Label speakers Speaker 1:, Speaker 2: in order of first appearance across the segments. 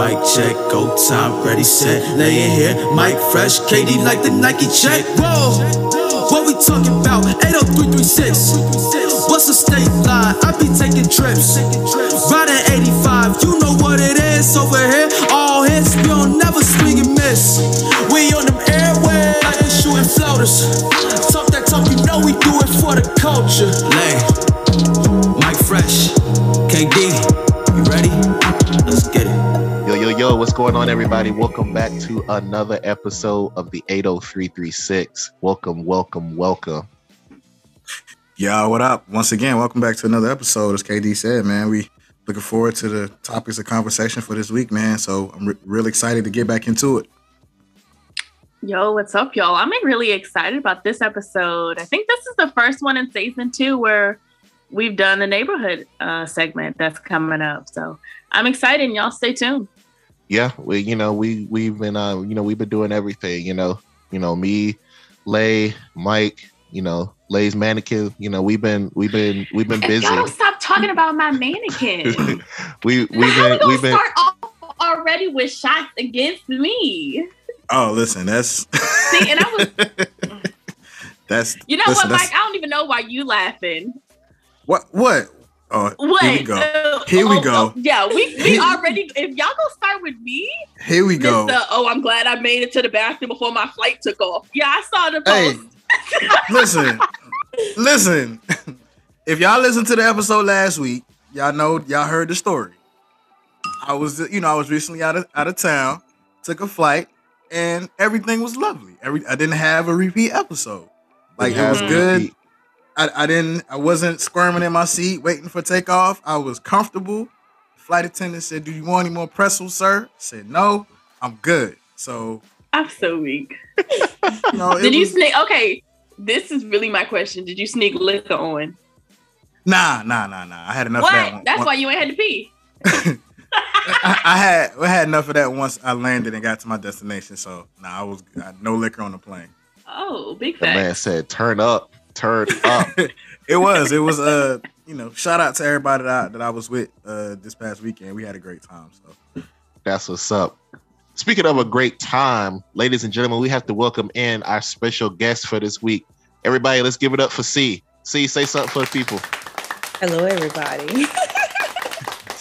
Speaker 1: Mic check, go time, ready, set, lay in here. Mike fresh, KD like the Nike check. Whoa, what we talking about? 80336. What's the state line? I be taking trips. Riding 85, you know what it is over here. All hits, we don't
Speaker 2: Yo, what's going on, everybody? Welcome back to another episode of the 80336. Welcome, welcome, welcome.
Speaker 3: Y'all, what up? Once again, welcome back to another episode. As KD said, man, we looking forward to the topics of conversation for this week, man. So I'm re- real excited to get back into it.
Speaker 4: Yo, what's up, y'all? I'm really excited about this episode. I think this is the first one in season two where we've done the neighborhood uh, segment that's coming up. So I'm excited, y'all stay tuned.
Speaker 2: Yeah, we, you know, we we've been, uh, you know, we've been doing everything. You know, you know, me, Lay, Mike, you know, Lay's mannequin. You know, we've been, we've been, we've been busy.
Speaker 4: Y'all don't stop talking about my mannequin.
Speaker 2: we we've
Speaker 4: Now
Speaker 2: been,
Speaker 4: we
Speaker 2: we've been.
Speaker 4: start off already with shots against me.
Speaker 3: Oh, listen, that's
Speaker 4: See, and I was,
Speaker 3: that's
Speaker 4: you know
Speaker 3: listen,
Speaker 4: what, Mike? I don't even know why you laughing.
Speaker 3: What what? Oh,
Speaker 4: What?
Speaker 3: here we go.
Speaker 4: Uh,
Speaker 3: Here we
Speaker 4: oh,
Speaker 3: go.
Speaker 4: oh, yeah, we we already. If y'all gonna start with me,
Speaker 3: Here we go.
Speaker 4: Mr. Oh, I'm glad I made it to the bathroom before my flight took off. Yeah, I saw the
Speaker 3: Hey, listen, listen. If y'all listened to the episode last week, y'all know y'all heard the story. I was, you know, I was recently out of out of town, took a flight, and everything was lovely. Every I didn't have a repeat episode. Like it was
Speaker 4: Mhm.
Speaker 3: good. I, I didn't. I wasn't squirming in my seat waiting for takeoff. I was comfortable. Flight attendant said, "Do you want any more pretzels, sir?" I said, "No, I'm good." So
Speaker 4: I'm so weak.
Speaker 3: you know, it
Speaker 4: Did you
Speaker 3: was-
Speaker 4: sneak? Okay, this is really my question. Did you sneak liquor on?
Speaker 3: Nah, nah, nah, nah. I had enough of that. One-
Speaker 4: That's
Speaker 3: one-
Speaker 4: why you ain't had to pee.
Speaker 3: I, I had I had enough of that once I landed and got to my destination. So nah, I was I, no liquor on the plane.
Speaker 4: Oh, big
Speaker 2: The man said, "Turn up, turn up."
Speaker 3: it was it was uh you know shout out to everybody that I, that I was with uh this past weekend. We had a great time. So
Speaker 2: That's what's up. Speaking of a great time, ladies and gentlemen, we have to welcome in our special guest for this week. Everybody, let's give it up for C. C, say something for the people.
Speaker 5: Hello, everybody.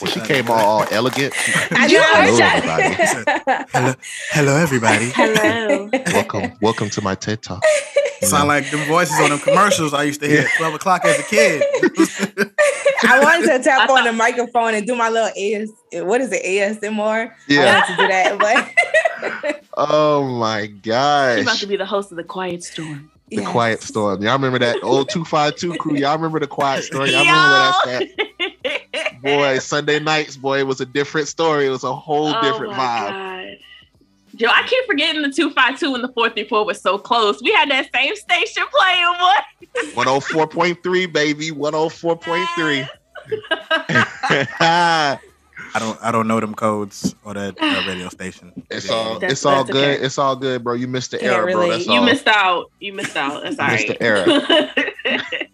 Speaker 2: Well, she came all, all elegant.
Speaker 5: I
Speaker 4: You
Speaker 5: know.
Speaker 4: heard
Speaker 5: shut-
Speaker 3: hello, hello everybody.
Speaker 4: Hello.
Speaker 2: welcome, welcome to my TED Talk.
Speaker 3: Sound like the voices on them commercials I used to hear at twelve o'clock as a kid.
Speaker 5: I wanted to tap on the microphone and do my little AS. What is it? ASMR. I
Speaker 2: Yeah.
Speaker 5: wanted to do that, but
Speaker 2: Oh my gosh.
Speaker 4: She's about to be the host of the Quiet Storm.
Speaker 2: The
Speaker 5: Yes.
Speaker 2: Quiet Storm. Y'all remember that old 252 crew? Y'all remember the Quiet Storm? Y'all remember where that's? Boy, Sunday nights, boy, it was a different story. It was a whole
Speaker 4: Oh
Speaker 2: different
Speaker 4: my
Speaker 2: vibe.
Speaker 4: God. Yo, I keep forgetting the 252 and the 434 was so close. We had that same station playing, boy.
Speaker 2: 104.3, baby. 104.3.
Speaker 3: I don't I don't know them codes or that uh, radio station.
Speaker 2: it's all
Speaker 4: That's-
Speaker 2: it's all
Speaker 4: that's
Speaker 2: good.
Speaker 4: okay.
Speaker 2: It's all good, bro. You missed the
Speaker 5: Can't
Speaker 2: era, bro. That's
Speaker 4: you
Speaker 2: all.
Speaker 4: missed out. You missed out. That's all
Speaker 2: Missed
Speaker 4: right.
Speaker 2: the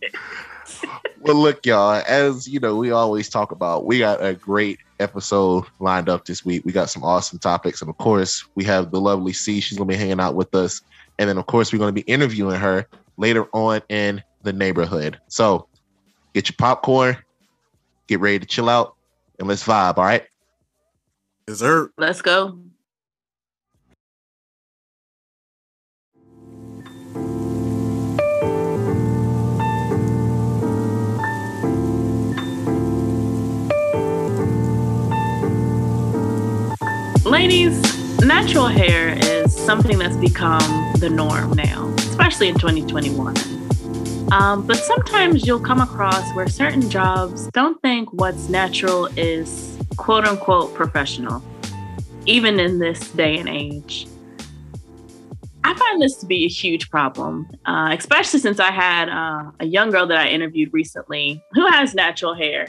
Speaker 2: Well, look, y'all, as you know, we always talk about, we got a great episode lined up this week. We got some awesome topics. And of course, we have the lovely C. She's going to be hanging out with us. And then, of course, we're going to be interviewing her later on in the neighborhood. So get your popcorn, get ready to chill out, and let's vibe. All right.
Speaker 3: Dessert.
Speaker 4: Let's go. Ladies, natural hair is something that's become the norm now, especially in 2021. Um, but sometimes you'll come across where certain jobs don't think what's natural is quote unquote professional, even in this day and age. I find this to be a huge problem, uh, especially since I had uh, a young girl that I interviewed recently who has natural hair.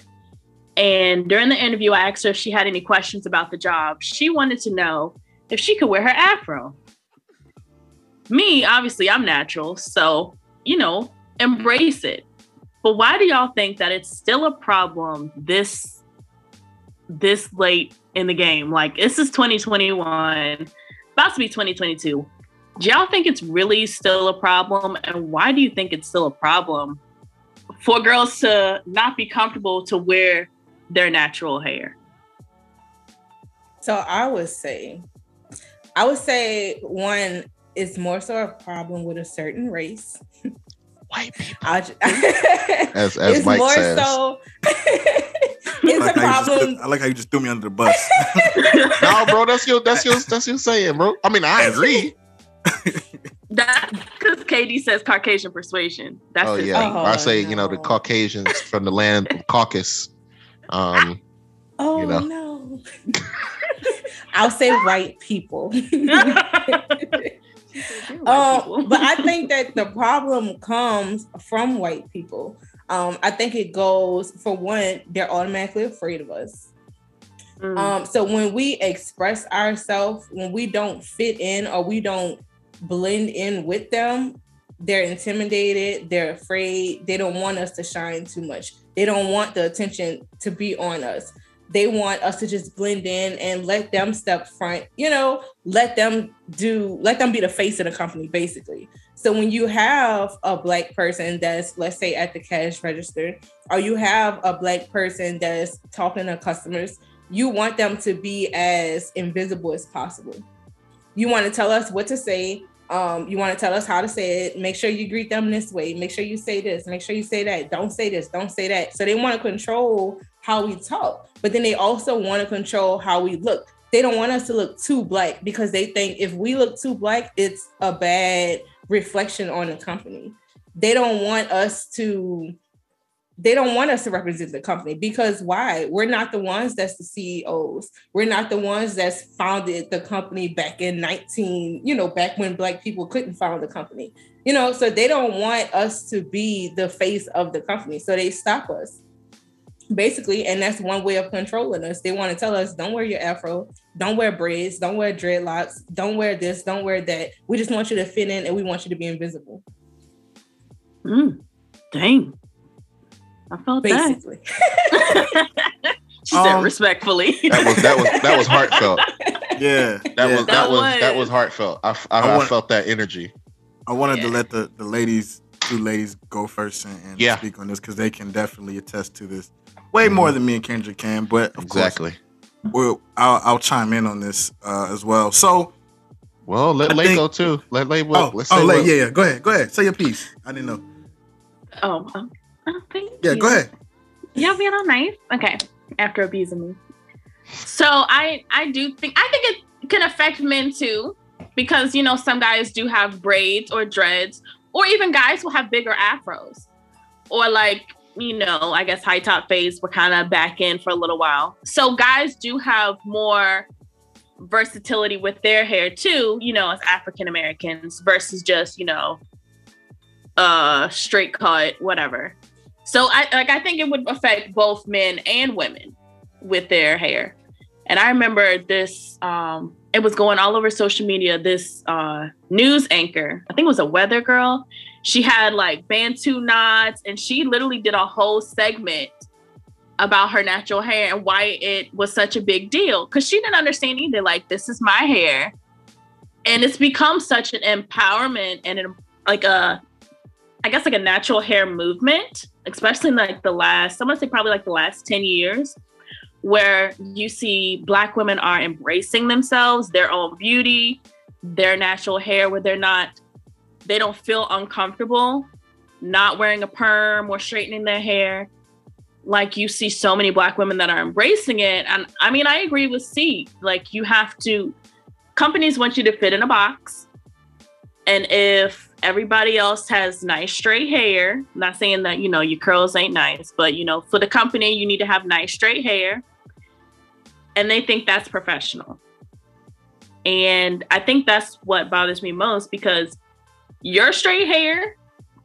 Speaker 4: And during the interview, I asked her if she had any questions about the job. She wanted to know if she could wear her afro. Me, obviously, I'm natural. So, you know, embrace it. But why do y'all think that it's still a problem this this late in the game. Like this is 2021, about to be 2022. Do y'all think it's really still a problem? And why do you think it's still a problem for girls to not be comfortable to wear their natural hair?
Speaker 5: So I would say, I would say one is more so a problem with a certain race.
Speaker 2: White people.
Speaker 5: I ju-
Speaker 2: As- as
Speaker 5: it's
Speaker 2: Mike
Speaker 5: more
Speaker 2: says.
Speaker 5: so. It's a
Speaker 3: like, how you just
Speaker 5: problem.
Speaker 3: I like how you just threw me under the bus.
Speaker 2: no, bro, that's your that's your that's your saying, bro. I mean, I agree.
Speaker 4: That because KD says Caucasian persuasion. That's
Speaker 2: oh
Speaker 4: his
Speaker 2: yeah,
Speaker 4: thing.
Speaker 5: Oh,
Speaker 2: I say oh, you know the. Caucasians from the land of Caucasus. Um,
Speaker 5: Oh
Speaker 2: you know.
Speaker 5: no. I'll say white people. um, but I think that the problem comes from white people. Um, I think it goes for one, they're automatically afraid of us.
Speaker 4: Mm.
Speaker 5: Um, so when we express ourselves, when we don't fit in or we don't blend in with them, they're intimidated, they're afraid, they don't want us to shine too much. They don't want the attention to be on us. They want us to just blend in and let them step front, you know, let them do, let them be the face of the company, basically. So when you have a black person that's, let's say, at the cash register, or you have a black person that's talking to customers, you want them to be as invisible as possible. You want to tell us what to say. Um, you want to tell us how to say it. Make sure you greet them this way. Make sure you say this. Make sure you say that. Don't say this. Don't say that. So they want to control how we talk, but then they also want to control how we look. They don't want us to look too black because they think if we look too black, it's a bad reflection on the company. They don't want us to they don't want us to represent the company because why? We're not the ones that's the CEOs. We're not the ones that's founded the company back in 19, you know, back when black people couldn't found the company. You know, so they don't want us to be the face of the company. So they stop us. Basically, and that's one way of controlling us. They want to tell us, don't wear your afro, don't wear braids, don't wear dreadlocks, don't wear this, don't wear that. We just want you to fit in and we want you to be invisible.
Speaker 4: Mm. Dang. I felt
Speaker 5: Basically.
Speaker 4: that. she said
Speaker 3: Um,
Speaker 4: respectfully.
Speaker 2: that was that was that was heartfelt.
Speaker 3: yeah,
Speaker 2: That
Speaker 3: yeah.
Speaker 2: was that,
Speaker 4: That
Speaker 2: was, that
Speaker 4: was-
Speaker 2: was heartfelt. I, I,
Speaker 3: I
Speaker 2: I felt that energy.
Speaker 3: I wanted to let the, the ladies, two ladies, go first and, and
Speaker 2: Yeah.
Speaker 3: speak on this because they can definitely attest to this way more than me and Kendra can. But of
Speaker 2: Exactly.
Speaker 3: course, we'll, I'll, I'll chime in on this uh, as well. So,
Speaker 2: Well, let
Speaker 3: I
Speaker 2: Lay
Speaker 3: think-
Speaker 2: go too. Let Lay.
Speaker 3: oh,
Speaker 2: let's
Speaker 3: oh,
Speaker 2: say
Speaker 3: Lay, yeah, yeah, go ahead, go ahead, say your piece. I didn't know.
Speaker 4: oh, um, oh, thank
Speaker 3: Yeah,
Speaker 4: you.
Speaker 3: go ahead.
Speaker 4: Y'all being all nice. Okay. After abusing me. So I I do think I think it can affect men too. Because you know, some guys do have braids or dreads, or even guys will have bigger afros. Or like, you know, I guess high top fades were kind of back in for a little while. So guys do have more versatility with their hair too, you know, as African Americans versus just, you know, uh straight cut, whatever. So I like I think it would affect both men and women with their hair. And I remember this um it was going all over social media this uh news anchor, I think it was a weather girl. She had like bantu knots and she literally did a whole segment about her natural hair and why it was such a big deal cuz she didn't understand either like this is my hair. And it's become such an empowerment and an, like a I guess like a natural hair movement, especially in like the last, I'm gonna say probably like the last 10 years, where you see black women are embracing themselves, their own beauty, their natural hair, where they're not, they don't feel uncomfortable not wearing a perm or straightening their hair. Like you see so many black women that are embracing it. And I mean, I agree with C. Like you have to, companies want you to fit in a box. And if everybody else has nice straight hair, not saying that, you know, your curls ain't nice, but, you know, for the company, you need to have nice straight hair. And they think that's professional. And I think that's what bothers me most because your straight hair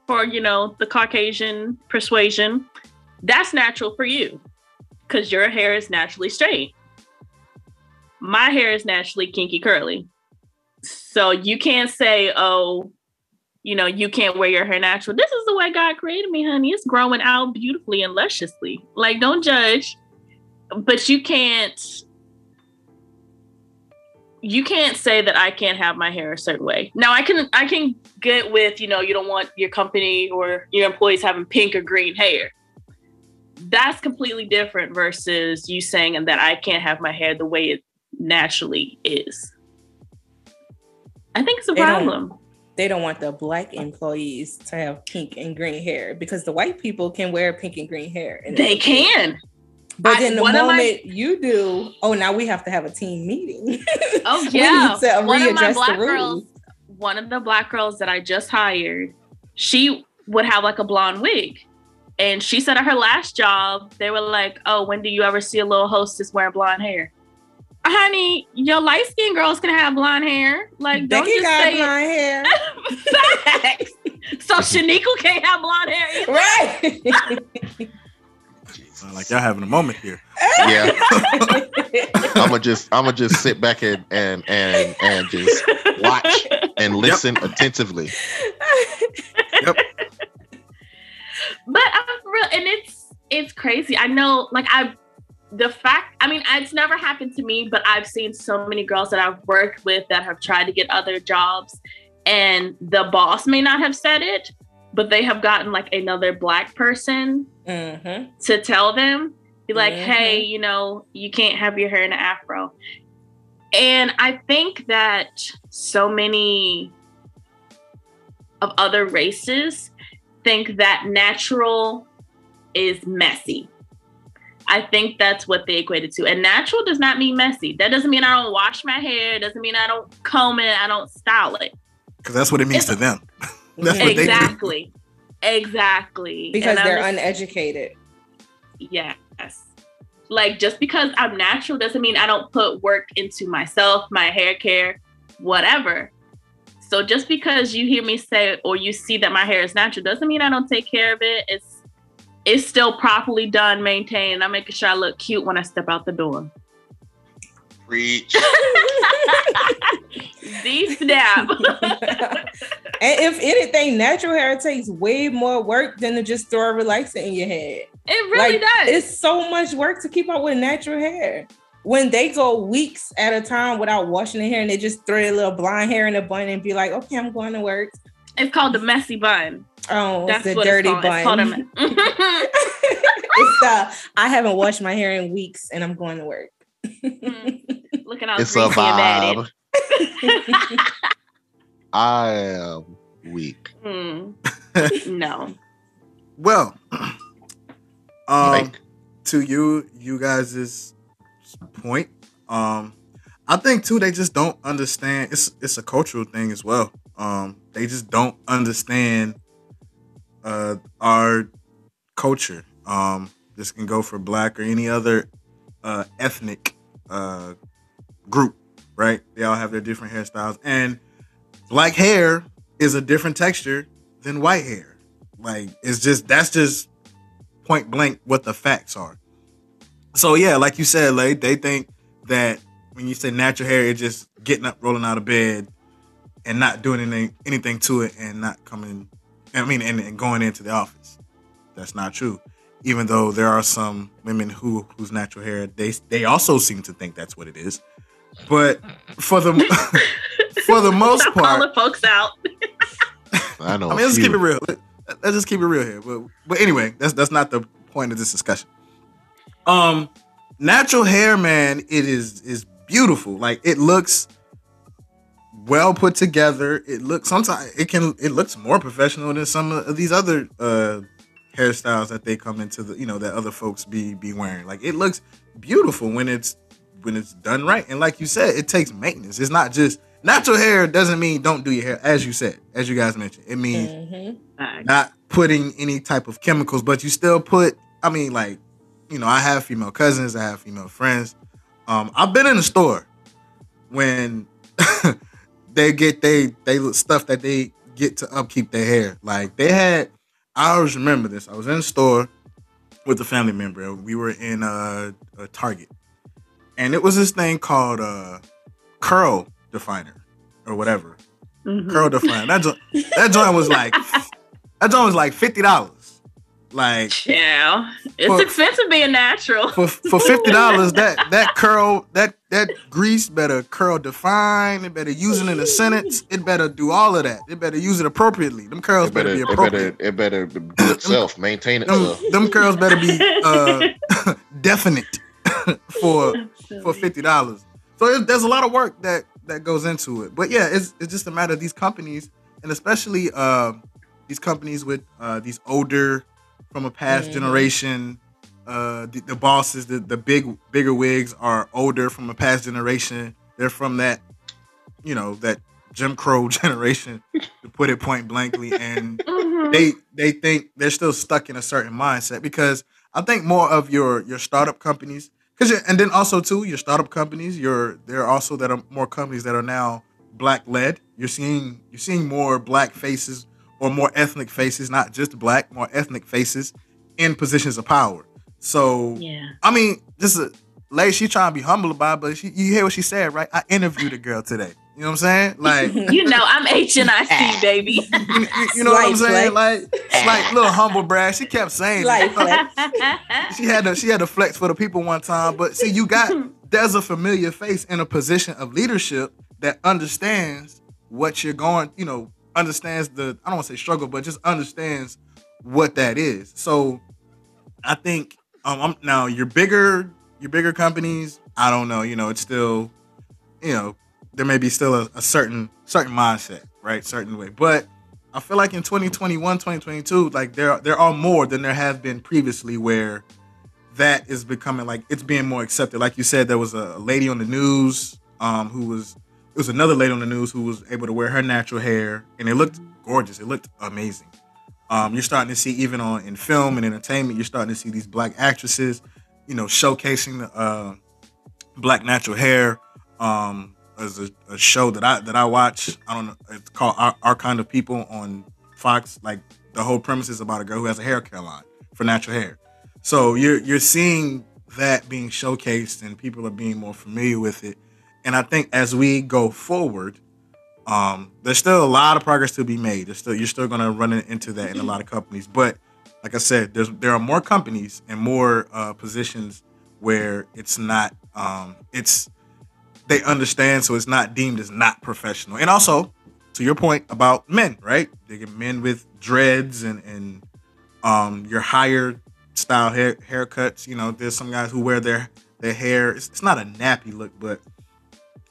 Speaker 4: for, you know, the Caucasian persuasion, that's natural for you because your hair is naturally straight. My hair is naturally kinky curly. So you can't say, oh, you know, you can't wear your hair natural. This is the way God created me, honey. It's growing out beautifully and lusciously. Like, don't judge, but you can't you can't say that I can't have my hair a certain way. Now I can I can get with, you know, you don't want your company or your employees having pink or green hair. That's completely different versus you saying that I can't have my hair the way it naturally is. I think it's a problem.
Speaker 5: They don't want the black employees to have pink and green hair because the white people can wear pink and green hair. and
Speaker 4: They can.
Speaker 5: But
Speaker 4: I-
Speaker 5: then the moment
Speaker 4: my-
Speaker 5: you do, oh, now we have to have a team meeting.
Speaker 4: Oh yeah.
Speaker 5: to
Speaker 4: One of my black girls, one of the black girls that I just hired, she would have like a blonde wig. And she said at her last job, they were like, Oh, when do you ever see a little hostess wearing blonde hair? Honey, your light skinned girls can have blonde hair. Like, don't
Speaker 5: Becky
Speaker 4: just
Speaker 5: got
Speaker 4: say
Speaker 5: blonde hair.
Speaker 4: So Shaniqua can't have blonde hair either.
Speaker 5: right.
Speaker 3: Sound like y'all having a moment here.
Speaker 2: Yeah, I'm gonna just I'm gonna just sit back and and and and just watch and listen attentively. Yep.
Speaker 4: but I'm real, and it's it's crazy. I know, like I, the fact. I mean, it's never happened to me, but I've seen so many girls that I've worked with that have tried to get other jobs, and the boss may not have said it, but they have gotten like another black person
Speaker 5: hmm
Speaker 4: to tell them, be like,
Speaker 5: Mhm.
Speaker 4: hey, you know, you can't have your hair in an afro. And I think that so many of other races think that natural is messy. I think that's what they equated to. And natural does not mean messy. That doesn't mean I don't wash my hair. It doesn't mean I don't comb it. I don't style it.
Speaker 3: Because that's what it means to them. That's what they do.
Speaker 4: exactly. Exactly.
Speaker 5: Because
Speaker 4: And
Speaker 5: they're
Speaker 4: just-
Speaker 5: uneducated.
Speaker 4: Yes. Like just because I'm natural doesn't mean I don't put work into myself, my hair care, whatever. So just because you hear me say or you see that my hair is natural doesn't mean I don't take care of it. It's it's still properly done, maintained. I'm making sure I look cute when I step out the door.
Speaker 2: Preach.
Speaker 4: D snap.
Speaker 5: And if anything, natural hair takes way more work than to just throw a relaxer in your head.
Speaker 4: it really
Speaker 5: Like,
Speaker 4: does.
Speaker 5: It's so much work to keep up with natural hair. When they go weeks at a time without washing their hair and they just throw a little blonde hair in a bun and be like, okay, I'm going to work.
Speaker 4: It's called the messy bun.
Speaker 5: Oh,
Speaker 4: That's
Speaker 5: the
Speaker 4: what
Speaker 5: dirty
Speaker 4: it's called. It's called
Speaker 5: bun.
Speaker 4: a me-
Speaker 5: it's the I haven't washed my hair in weeks and I'm going to work.
Speaker 4: Looking all
Speaker 2: It's a
Speaker 4: greasy and
Speaker 2: vibe. I am weak.
Speaker 4: Hmm. no.
Speaker 3: Well, um,
Speaker 2: Like,
Speaker 3: to you, you guys' point, um, I think too they just don't understand. It's it's a cultural thing as well. Um, they just don't understand uh, our culture. Um, this can go for black or any other uh, ethnic uh, group, right? They all have their different hairstyles, and black hair is a different texture than white hair. Like it's just that's just point blank what the facts are. So yeah, like you said, like they think that when you say natural hair, it's just getting up, rolling out of bed, and not doing anything anything to it, and not coming. I mean, and, and going into the office. That's not true. Even though there are some women who whose natural hair they they also seem to think that's what it is. But for the for the most
Speaker 4: Stop
Speaker 3: part,
Speaker 4: calling folks out.
Speaker 2: I know.
Speaker 3: I mean, let's keep it real. Let- Let's just keep it real here. But but anyway, that's that's not the point of this discussion. Um, natural hair, man, it is is beautiful. Like it looks well put together. It looks sometimes it can it looks more professional than some of these other uh hairstyles that they come into the you know that other folks be be wearing. Like it looks beautiful when it's when it's done right. And like you said, it takes maintenance. It's not just natural hair doesn't mean don't do your hair, as you said, as you guys mentioned. It means
Speaker 5: Mhm.
Speaker 3: not putting any type of chemicals, but you still put. I mean, like, you know, I have female cousins, I have female friends. Um, I've been in the store when they get they they stuff that they get to upkeep their hair. Like they had, I always remember this. I was in the store with a family member. We were in uh, a Target, and it was this thing called uh, curl definer or whatever
Speaker 4: Mhm.
Speaker 3: curl definer. That joint, that joint was like that joint was like fifty dollars, Like
Speaker 4: yeah, it's for, expensive being natural.
Speaker 3: For for fifty dollars, that that curl that that grease better curl define. It better use it in a sentence. It better do all of that. It better use it appropriately. Them curls better, better, be appropriate.
Speaker 2: It better, it better do itself, maintain itself.
Speaker 3: Them, them curls better be uh, definite for for fifty dollars. So there's a lot of work that that goes into it. But yeah, it's it's just a matter of these companies, and especially uh, these companies with uh, these older from a past generation. Uh, the, the, bosses, the, the big bigger wigs are older from a past generation. They're from that, you know, that Jim Crow generation, to put it point blankly, and mm-hmm. they they think they're still stuck in a certain mindset because I think more of your your startup companies because and then also too your startup companies your there are also that are more companies that are now black led you're seeing you're seeing more black faces or more ethnic faces not just black more ethnic faces in positions of power so
Speaker 4: yeah
Speaker 3: i mean this is a lady she trying to be humble about it, but she, you hear what she said right i interviewed a girl today you know what I'm saying? Like
Speaker 4: you know, I'm H and I C, baby. you,
Speaker 3: you, know what I'm saying? Like, like little humble brag. She kept saying she had to she had to flex for the people one time. But see, you got there's a familiar face in a position of leadership that understands what you're going. You know, understands the I don't want to say struggle, but just understands what that is. So I think um I'm, now your bigger your bigger companies. I don't know. You know, it's still you know there may be still a, a, certain certain mindset, right? Certain way. But I feel like in 2021, 2022, like there there are more than there have been previously where that is becoming like it's being more accepted. Like you said, there was a lady on the news um, who was it was another lady on the news who was able to wear her natural hair and it looked gorgeous. It looked amazing. Um, you're starting to see even on in film and entertainment, you're starting to see these black actresses, you know, showcasing uh, black natural hair. Um, as a, a, show that I that I watch. I don't know. It's called Our, Our, Kind of People on Fox. Like the whole premise is about a girl who has a hair care line for natural hair. So you're you're seeing that being showcased and people are being more familiar with it. And I think as we go forward, um, there's still a lot of progress to be made. There's still you're still going to run into that in a lot of companies, but like I said, there's there are more companies and more uh, positions where it's not um, it's they understand, so it's not deemed as not professional. And also, to your point about men, right? They get men with dreads and and um your higher style hair haircuts. You know, there's some guys who wear their their hair. It's, it's not a nappy look, but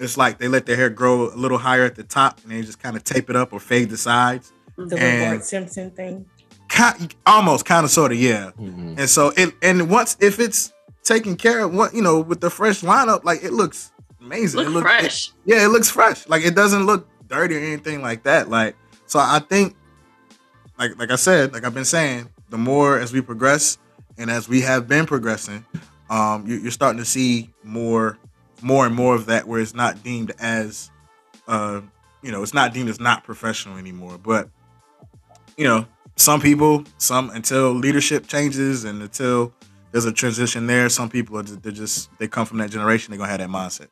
Speaker 3: it's like they let their hair grow a little higher at the top and they just kind of tape it up or fade the sides.
Speaker 5: The Bart Simpson thing.
Speaker 3: Kind, almost, kind of, sort of, yeah. Mm-hmm. And so it, and once if it's taken care of, what you know, with the fresh lineup, like it looks amazing.
Speaker 4: Look
Speaker 3: it looks
Speaker 4: fresh.
Speaker 3: It, yeah, it looks fresh. Like it doesn't look dirty or anything like that. Like so, I think, like like I said, like I've been saying, the more as we progress and as we have been progressing, um, you, are starting to see more, more and more of that where it's not deemed as, uh, you know, it's not deemed as not professional anymore. But you know, some people, some until leadership changes and until there's a transition there. Some people are just, they're just they come from that generation. They're gonna have that mindset.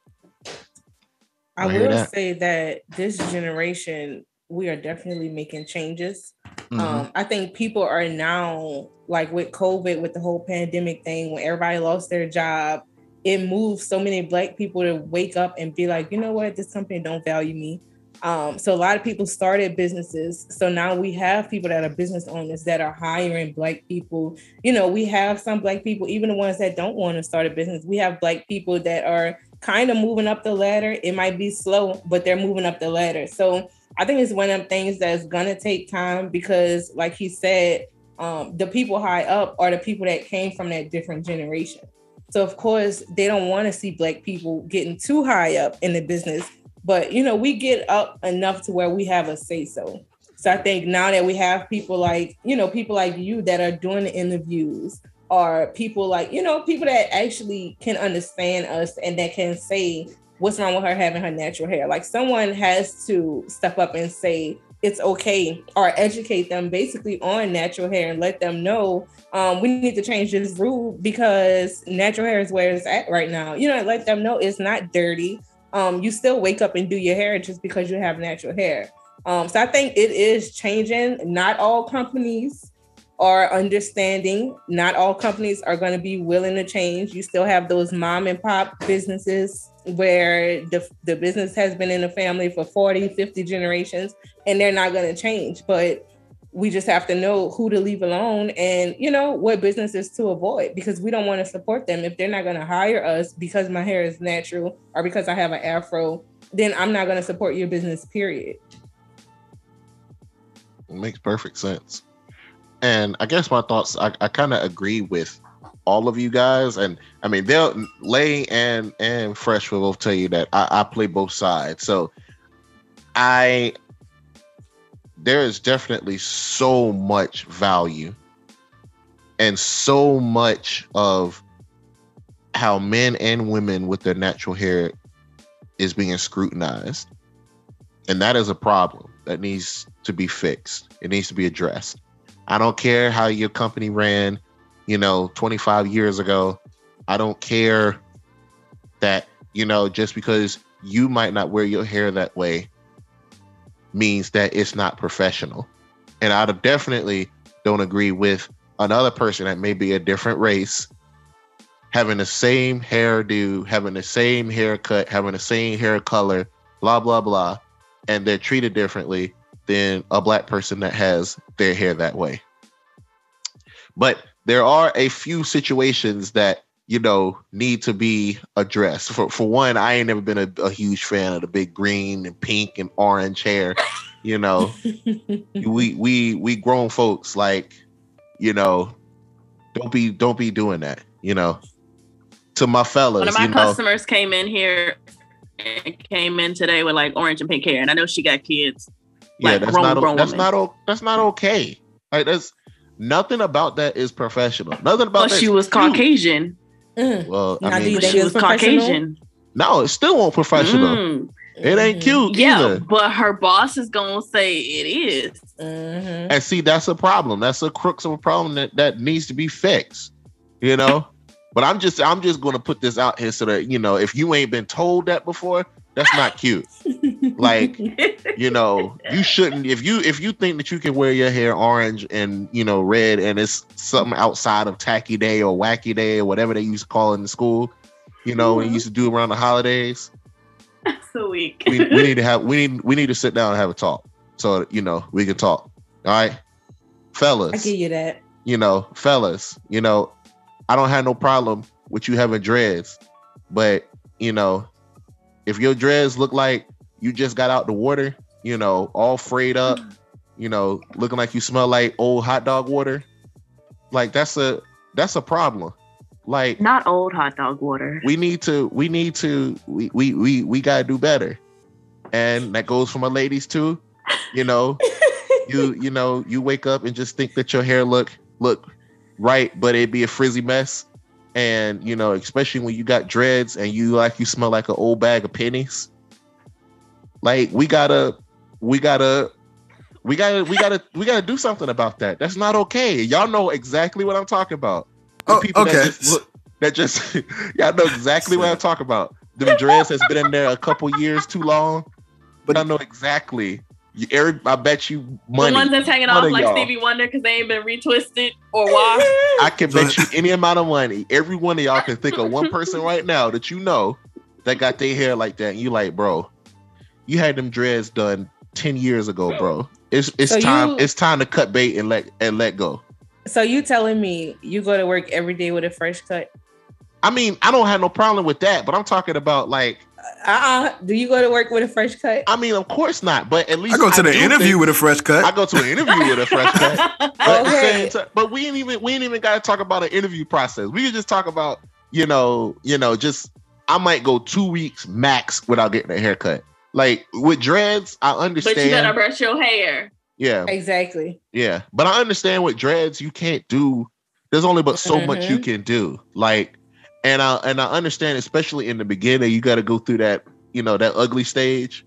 Speaker 5: I, I will that. say that this generation, we are definitely making changes. Mm-hmm. Um, I think people are now like with COVID, with the whole pandemic thing, when everybody lost their job, it moved so many black people to wake up and be like, you know what, this company don't value me. Um, so a lot of people started businesses. So now we have people that are business owners that are hiring black people. You know, we have some black people, even the ones that don't want to start a business. We have black people that are kind of moving up the ladder. It might be slow, but they're moving up the ladder. So I think it's one of them things that's gonna take time because, like he said, um, the people high up are the people that came from that different generation. So of course they don't want to see black people getting too high up in the business but you know, we get up enough to where we have a say so. So I think now that we have people like, you know, people like you that are doing the interviews, or people like, you know, people that actually can understand us and that can say what's wrong with her having her natural hair. Like someone has to step up and say it's okay or educate them basically on natural hair and let them know um, we need to change this rule because natural hair is where it's at right now. You know, let them know it's not dirty um, you still wake up and do your hair just because you have natural hair. Um, so I think it is changing. Not all companies are understanding. Not all companies are going to be willing to change. You still have those mom and pop businesses where the, the business has been in the family for 40, 50 generations and they're not going to change. But we just have to know who to leave alone and you know what businesses to avoid because we don't want to support them if they're not going to hire us because my hair is natural or because I have an afro then I'm not going to support your business period.
Speaker 2: It makes perfect sense. And I guess my thoughts, I, I kind of agree with all of you guys. And I mean, they'll Lay and and Fresh will both tell you that I, I play both sides. So I there is definitely so much value and so much of how men and women with their natural hair is being scrutinized. And that is a problem that needs to be fixed. It needs to be addressed. I don't care how your company ran, you know, 25 years ago. I don't care that, you know, just because you might not wear your hair that way means that it's not professional. And I definitely don't agree with another person that may be a different race having the same hairdo, having the same haircut, having the same hair color, blah, blah, blah, and they're treated differently than a black person that has their hair that way. But there are a few situations that you know need to be addressed. For for one, I ain't never been a, a huge fan of the big green and pink and orange hair. You know, we we we grown folks like, you know, don't be don't be doing that. You know, to my fellas.
Speaker 4: One of my
Speaker 2: you know,
Speaker 4: customers came in here and came in today with like orange and pink hair, and I know she got kids.
Speaker 2: Yeah,
Speaker 4: like
Speaker 2: that's
Speaker 4: grown-
Speaker 2: not o-
Speaker 4: grown
Speaker 2: that's
Speaker 4: women.
Speaker 2: not o- that's not okay. Like that's nothing about that is professional. Nothing about
Speaker 4: But
Speaker 2: that
Speaker 4: she was
Speaker 2: cute.
Speaker 4: Caucasian.
Speaker 5: Mm.
Speaker 2: Well,
Speaker 5: Now,
Speaker 2: I
Speaker 5: do
Speaker 2: mean,
Speaker 5: you
Speaker 4: But
Speaker 5: think
Speaker 4: she was
Speaker 5: was?
Speaker 4: Caucasian.
Speaker 2: no, it still won't professional.
Speaker 4: Mm.
Speaker 2: It ain't cute
Speaker 4: Yeah,
Speaker 2: either.
Speaker 4: but her boss is gonna say it is.
Speaker 5: Mhm.
Speaker 2: And see, that's a problem. That's a crux of a problem that, that needs to be fixed. You know? but I'm just I'm just gonna put this out here so that you know if you ain't been told that before, that's not cute. Like, you know, you shouldn't if you if you think that you can wear your hair orange and you know red and it's something outside of tacky day or wacky day or whatever they used to call it in school, you know, when you mm-hmm. used to do around the holidays.
Speaker 4: so weak.
Speaker 2: we, we need to have we need we need to sit down and have a talk so you know we can talk all right fellas
Speaker 5: I give you that.
Speaker 2: you know fellas you know i don't have no problem with you having dreads but you know if your dreads look like you just got out the water you know all frayed up mm. you know looking like you smell like old hot dog water like that's a that's a problem. Like
Speaker 4: Not old hot dog water.
Speaker 2: we need to we need to we we we, we gotta do better. And that goes for my ladies too you know. You you know you wake up and just think that your hair look look right but it'd be a frizzy mess and you know especially when you got dreads and you like you smell like an old bag of pennies like we gotta we gotta we gotta we gotta we gotta do something about that that's not okay y'all know exactly what i'm talking about the
Speaker 3: Oh,
Speaker 2: people
Speaker 3: okay.
Speaker 2: that just look that just y'all know exactly what I'm talking about. The dreads has been in there a couple years too long, but I know exactly. You, every, I bet you money.
Speaker 4: the ones that's hanging
Speaker 2: One
Speaker 4: off like
Speaker 2: y'all.
Speaker 4: Stevie Wonder because they ain't been retwisted or washed.
Speaker 2: I can bet you any amount of money. Every one of y'all can think of one person right now that you know that got their hair like that. And you like, bro, you had them dreads done ten years ago, bro. It's it's
Speaker 5: So
Speaker 2: time.
Speaker 5: you-
Speaker 2: It's time to cut bait and let and let go.
Speaker 5: So you telling me you go to work every day with a fresh cut?
Speaker 2: I mean, I don't have no problem with that, but I'm talking about like,
Speaker 5: Uh-uh. Do you go to work with a fresh cut?
Speaker 2: I mean, of course not, but at least
Speaker 3: I go to the interview with a fresh cut.
Speaker 2: I go to an interview with a fresh cut. But,
Speaker 5: Okay.
Speaker 2: same time- but we ain't even we ain't even got to talk about an interview process. We can just talk about you know you know just I might go two weeks max without getting a haircut. Like with dreads, I understand.
Speaker 4: but you gotta brush your hair.
Speaker 2: yeah,
Speaker 5: Exactly.
Speaker 2: yeah, but I understand with dreads you can't do. There's only but so much you
Speaker 5: Mhm.
Speaker 2: can do. Like, and I and I understand, especially in the beginning, you got to go through that you know that ugly stage.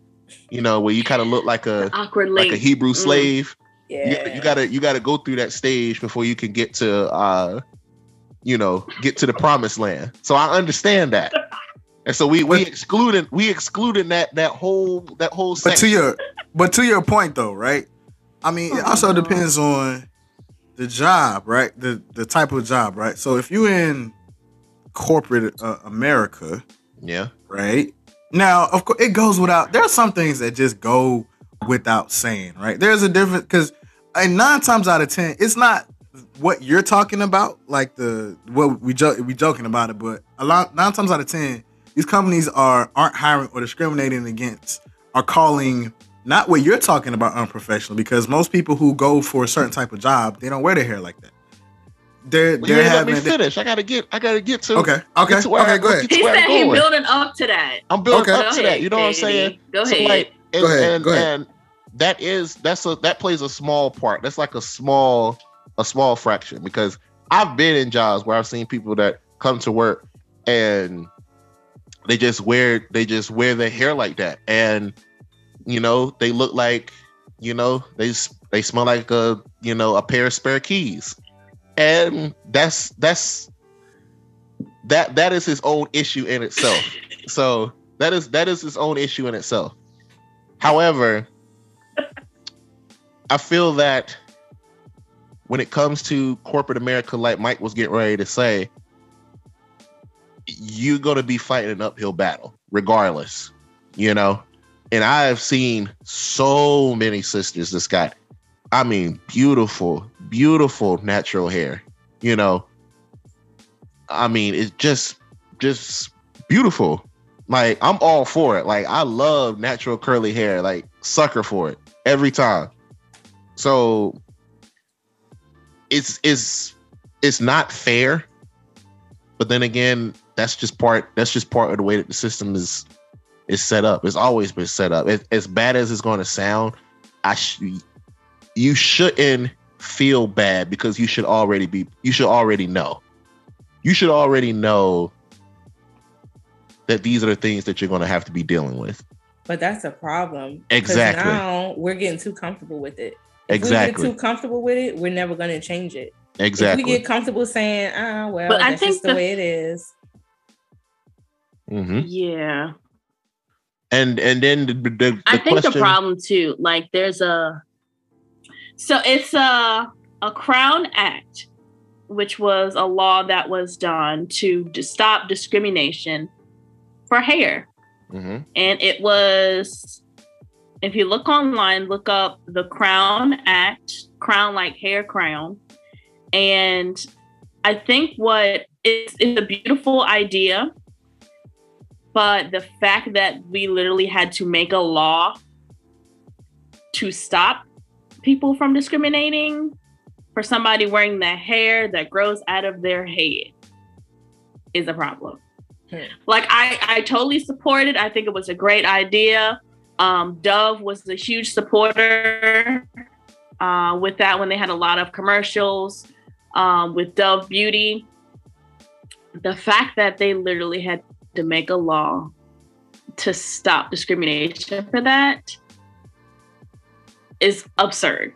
Speaker 2: You know where you kind of look like a
Speaker 4: Awkward
Speaker 2: like a Hebrew
Speaker 4: Mm.
Speaker 2: slave
Speaker 5: Yeah.
Speaker 2: you, you gotta you gotta go through that stage before you can get to uh you know get to the promised land so i understand that and so we we
Speaker 3: But-
Speaker 2: excluded we excluded that that whole that whole
Speaker 3: But to your but to your point though, right? I mean, it also
Speaker 4: Oh.
Speaker 3: depends on the job, right? The the type of job, right? So if you in corporate uh, America,
Speaker 2: Yeah.
Speaker 3: right? Now, of course, it goes without. There are some things that just go without saying, right? There's a difference because, and nine times out of ten, it's not what you're talking about, like the what we jo- we joking about it, but a lot nine times out of ten, these companies are aren't hiring or discriminating against, are calling not what you're talking about unprofessional because most people who go for a certain type of job, they don't wear their hair like that. They're
Speaker 2: Well, you
Speaker 3: they're
Speaker 2: ain't let me
Speaker 3: having
Speaker 2: finish. I gotta get. I gotta get to.
Speaker 3: okay okay
Speaker 2: Get to where
Speaker 3: okay
Speaker 2: I-
Speaker 3: go ahead
Speaker 4: He said he's
Speaker 2: going.
Speaker 4: building up to that.
Speaker 2: I'm building
Speaker 3: Okay.
Speaker 2: up
Speaker 4: Go
Speaker 2: to that. You know what I'm saying?
Speaker 4: Go
Speaker 2: So,
Speaker 4: ahead.
Speaker 2: like, and,
Speaker 3: Go ahead,
Speaker 2: and,
Speaker 3: go ahead.
Speaker 2: and that is that's a that plays a small part. That's like a small a small fraction because I've been in jobs where I've seen people that come to work and they just wear they just wear their hair like that and you know they look like you know they they smell like a you know a pair of spare keys and that's that's that that is his own issue in itself. So that is that is his own issue in itself. However i feel that when it comes to corporate america like mike was getting ready to say you're going to be fighting an uphill battle regardless you know? And i have seen so many sisters this got i mean beautiful beautiful natural hair you know? I mean it's just just beautiful. Like i'm all for it. Like i love natural curly hair like sucker for it every time. So it's it's it's not fair but then again that's just part that's just part of the way that the system is is set up. It's always been set up. As- as bad as it's going to sound i sh- you shouldn't feel bad because you should already be you should already know you should already know that these are the things that you're going to have to be dealing with
Speaker 5: But that's a problem.
Speaker 2: Exactly.
Speaker 5: Now we're getting too comfortable with it. If
Speaker 2: exactly
Speaker 5: we get too comfortable with it, we're never going to change it.
Speaker 2: exactly
Speaker 5: If we get comfortable saying, ah, well,
Speaker 4: But I
Speaker 5: that's
Speaker 4: think
Speaker 5: just the,
Speaker 4: the-
Speaker 5: way it is.
Speaker 2: hmm
Speaker 4: Yeah.
Speaker 2: and and then the, the, the
Speaker 4: I think
Speaker 2: question
Speaker 4: the problem too, like there's a so it's a a Crown Act, which was a law that was done to, to stop discrimination for hair.
Speaker 2: Mhm.
Speaker 4: And it was if you look online, look up the Crown Act, crown like hair crown. And I think what it's, it's a beautiful idea, but the fact that we literally had to make a law to stop people from discriminating for somebody wearing the hair that grows out of their head is a problem.
Speaker 5: Hmm.
Speaker 4: Like I, I totally support it. I think it was a great idea. Um, Dove was a huge supporter uh, with that when they had a lot of commercials um, with Dove Beauty. The fact that they literally had to make a law to stop discrimination for that is absurd.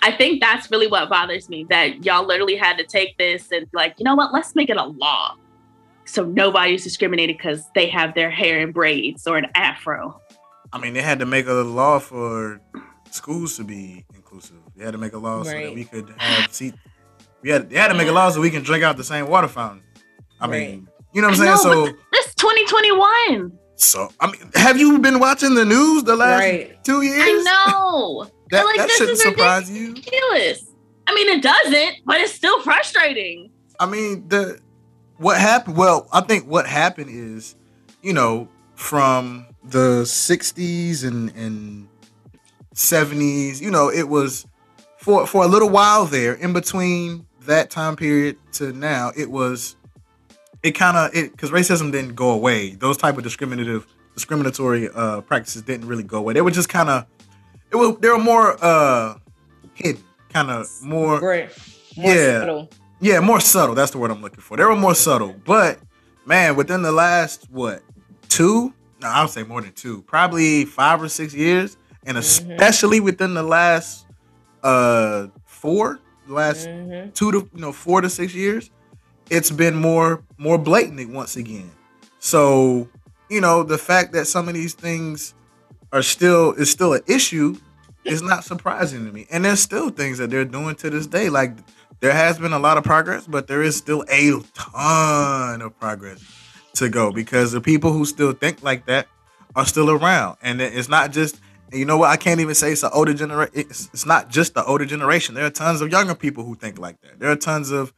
Speaker 4: I think that's really what bothers me that y'all literally had to take this and like, you know what, let's make it a law. So nobody's discriminated because they have their hair in braids or an afro.
Speaker 3: I mean, they had to make a law for schools to be inclusive. They had to make a law so that we could have see. We had they had to make a law so we can drink out the same water fountain. I mean, you know what I'm saying?
Speaker 4: know,
Speaker 3: So,
Speaker 4: but It's 2021.
Speaker 3: So I mean, have you been watching the news the last
Speaker 5: Right.
Speaker 3: two years?
Speaker 4: I know.
Speaker 3: That,
Speaker 4: like,
Speaker 3: that
Speaker 4: this
Speaker 3: shouldn't
Speaker 4: is
Speaker 3: surprise you.
Speaker 4: Ridiculous. I mean, it doesn't, but it's still frustrating.
Speaker 3: I mean, the what happened? Well, I think what happened is, you know, from the '60s and and '70s, you know, it was for for a little while there. In between that time period to now, it was it kind of it because racism didn't go away. Those type of discriminative discriminatory uh, practices didn't really go away. They were just kind of it was they were more uh hidden, kind of more Yeah.
Speaker 5: subtle.
Speaker 3: yeah, more subtle. That's the word I'm looking for. They were more subtle, but man, within the last what two? No, I would say more than two. Probably five or six years, and
Speaker 5: Mhm.
Speaker 3: especially within the last uh four, the last
Speaker 5: Mhm.
Speaker 3: two to you know four to six years, it's been more more blatant once again. So you know the fact that some of these things are still is still an issue is not surprising to me. And there's still things that they're doing to this day. Like there has been a lot of progress, but there is still a ton of progress to go because the people who still think like that are still around. And it's not just you know what? I can't even say it's the older generation. It's, it's not just the older generation. There are tons of younger people who think like that. There are tons of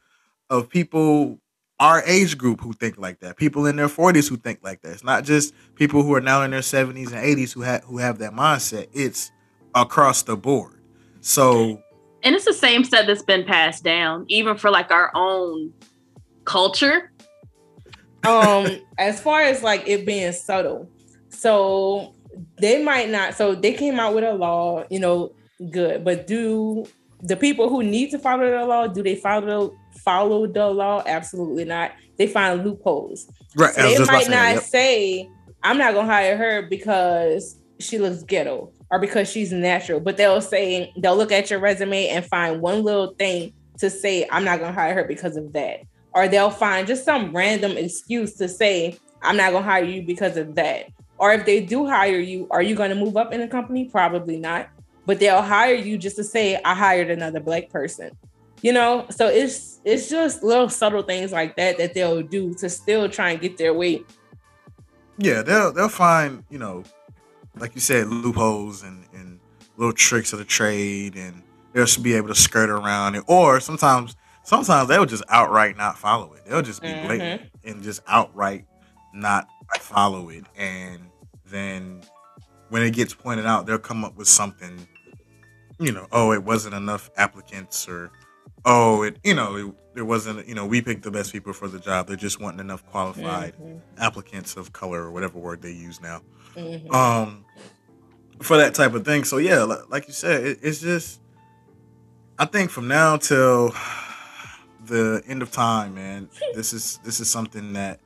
Speaker 3: of people our age group who think like that. People in their 40s who think like that. It's not just people who are now in their 70s and 80s who have who have that mindset. It's across the board. So
Speaker 4: and it's the same set that's been passed down, even for like our own culture.
Speaker 5: Um, as far as like it being subtle, so they might not. So they came out with a law, you know, good, but do the people who need to follow the law do they follow follow the law? Absolutely not. They find loopholes. Right. So they might not yep. say, "I'm not gonna hire her because she looks ghetto." or because she's natural, but they'll say they'll look at your resume and find one little thing to say, I'm not gonna hire her because of that. Or they'll find just some random excuse to say, I'm not gonna hire you because of that. Or if they do hire you, are you gonna move up in the company? Probably not. But they'll hire you just to say, I hired another black person. You know, so it's it's just little subtle things like that that they'll do to still try and get their way.
Speaker 3: Yeah, they'll they'll find, you know, like you said, loopholes and, and little tricks of the trade, and they'll be able to skirt around it. Or sometimes, sometimes they'll just outright not follow it. They'll just be mm-hmm. blatant and just outright not follow it. And then when it gets pointed out, they'll come up with something. You know, oh, it wasn't enough applicants, or oh, it, you know, it, there wasn't, you know, we picked the best people for the job. There just wasn't enough qualified mm-hmm. applicants of color or whatever word they use now. Mm-hmm. Um, for that type of thing. So yeah, like you said, it, it's just, I think from now till the end of time, man, this is this is something that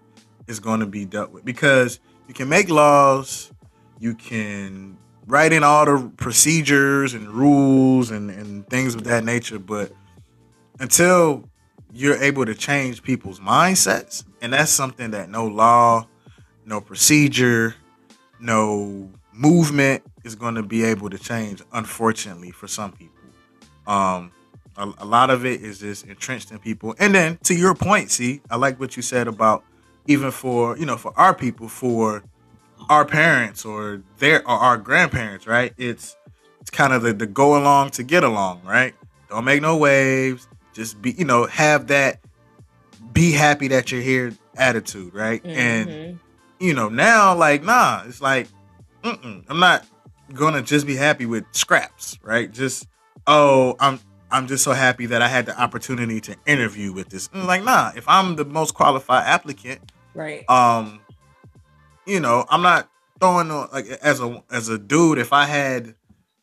Speaker 3: is going to be dealt with because you can make laws, you can write in all the procedures and rules and, and things of that nature, but until you're able to change people's mindsets, and that's something that no law, no procedure, no movement is going to be able to change. Unfortunately, for some people, um, a, a, lot of it is just entrenched in people. And then to your point, see, I like what you said about even for you know for our people, for our parents or their or our grandparents, right? It's it's kind of the, the go along to get along, right? Don't make no waves just be, you know, have that be happy that you're here attitude, right? Mm-hmm. And you know, now like nah, it's like I'm not gonna just be happy with scraps, right? Just oh, I'm I'm just so happy that I had the opportunity to interview with this. And like nah, if I'm the most qualified applicant,
Speaker 5: right?
Speaker 3: Um, you know, I'm not throwing like as a as a dude. If I had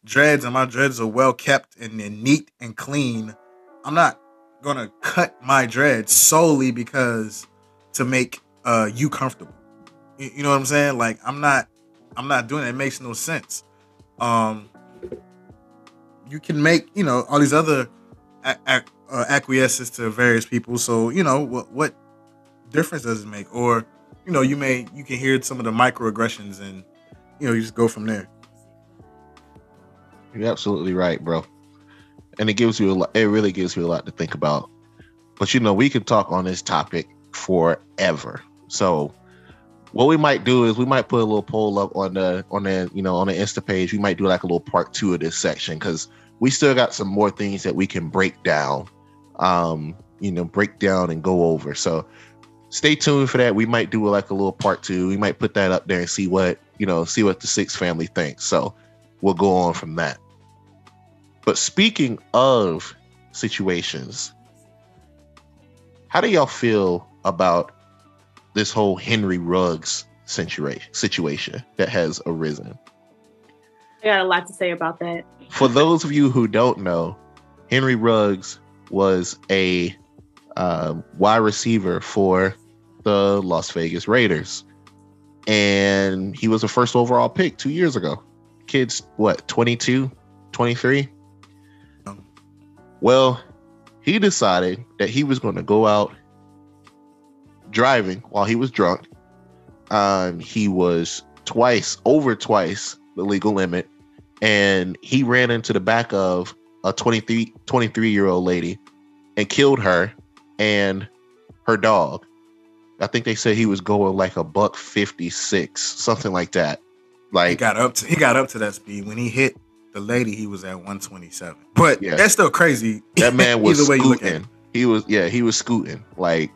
Speaker 3: dreads and my dreads are well kept and, and neat and clean, I'm not gonna cut my dreads solely because to make uh you comfortable. You, you know what I'm saying? Like I'm not I'm not doing it. It makes no sense. Um you can make, you know, all these other a- a- uh, acquiesces to various people. So, you know, what what difference does it make? Or, you know, you may you can hear some of the microaggressions and you know, you just go from there.
Speaker 2: You're absolutely right, bro and it gives you a lot. It really gives you a lot to think about. But you know, we can talk on this topic forever. So what we might do is we might put a little poll up on the on the you know on the Insta page. We might do like a little part two of this section because we still got some more things that we can break down. Um, you know, break down and go over. So stay tuned for that. We might do like a little part two. We might put that up there and see what you know, see what the six family thinks. So we'll go on from that. But speaking of situations, how do y'all feel about this whole Henry Ruggs situation that has arisen?
Speaker 4: I got a lot to say about that.
Speaker 2: For those of you who don't know, Henry Ruggs was a um, wide receiver for the Las Vegas Raiders. And he was a first overall pick two years ago. Kid's what, 22, 23? Well, he decided that he was going to go out driving while he was drunk. Um, he was twice over twice the legal limit, and he ran into the back of a 23 23 year old lady and killed her and her dog. I think they said he was going like a buck 56, something like that. Like
Speaker 3: he got up to he got up to that speed when he hit the lady. He was at 127, but
Speaker 2: Yeah.
Speaker 3: that's still crazy.
Speaker 2: that man was
Speaker 3: Either way you look at
Speaker 2: scooting. He was yeah, he was scooting like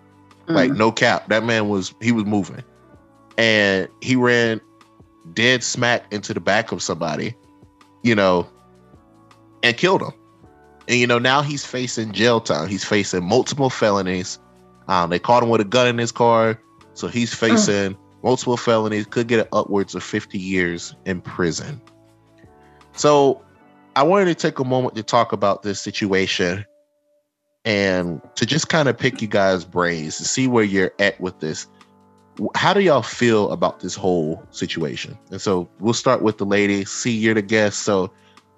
Speaker 2: like no cap. That man was he was moving, and he ran dead smack into the back of somebody, you know, and killed him. And you know now he's facing jail time. He's facing multiple felonies. Um, they caught him with a gun in his car, so he's facing multiple felonies. Could get upwards of fifty years in prison. So I wanted to take a moment to talk about this situation and to just kind of pick you guys' brains to see where you're at with this. How do y'all feel about this whole situation? And so we'll start with the lady. See, you're the guest, so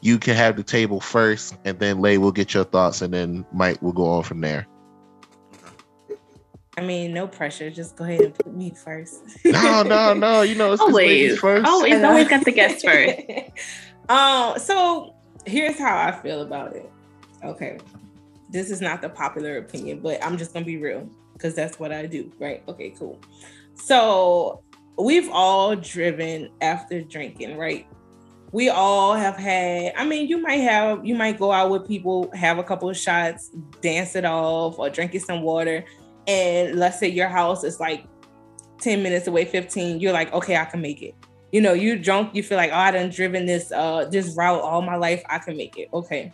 Speaker 2: you can have the table first, and then Lay will get your thoughts, and then Mike will go on from there.
Speaker 5: I mean, no pressure. Just go ahead and put me first.
Speaker 2: No, no, no. You know, it's, it's ladies
Speaker 4: Always.
Speaker 2: first.
Speaker 4: Always, always got the guest first.
Speaker 5: Um, so here's how I feel about it. Okay. This is not the popular opinion, but I'm just gonna be real because that's what I do, right? Okay, cool. So we've all driven after drinking, right? We all have had, I mean, you might have, you might go out with people, have a couple of shots, dance it off, or drinking some water. And let's say your house is like 10 minutes away, 15, you're like, okay, I can make it. You know, you drunk, you feel like, oh, I done driven this uh this route all my life, I can make it. Okay.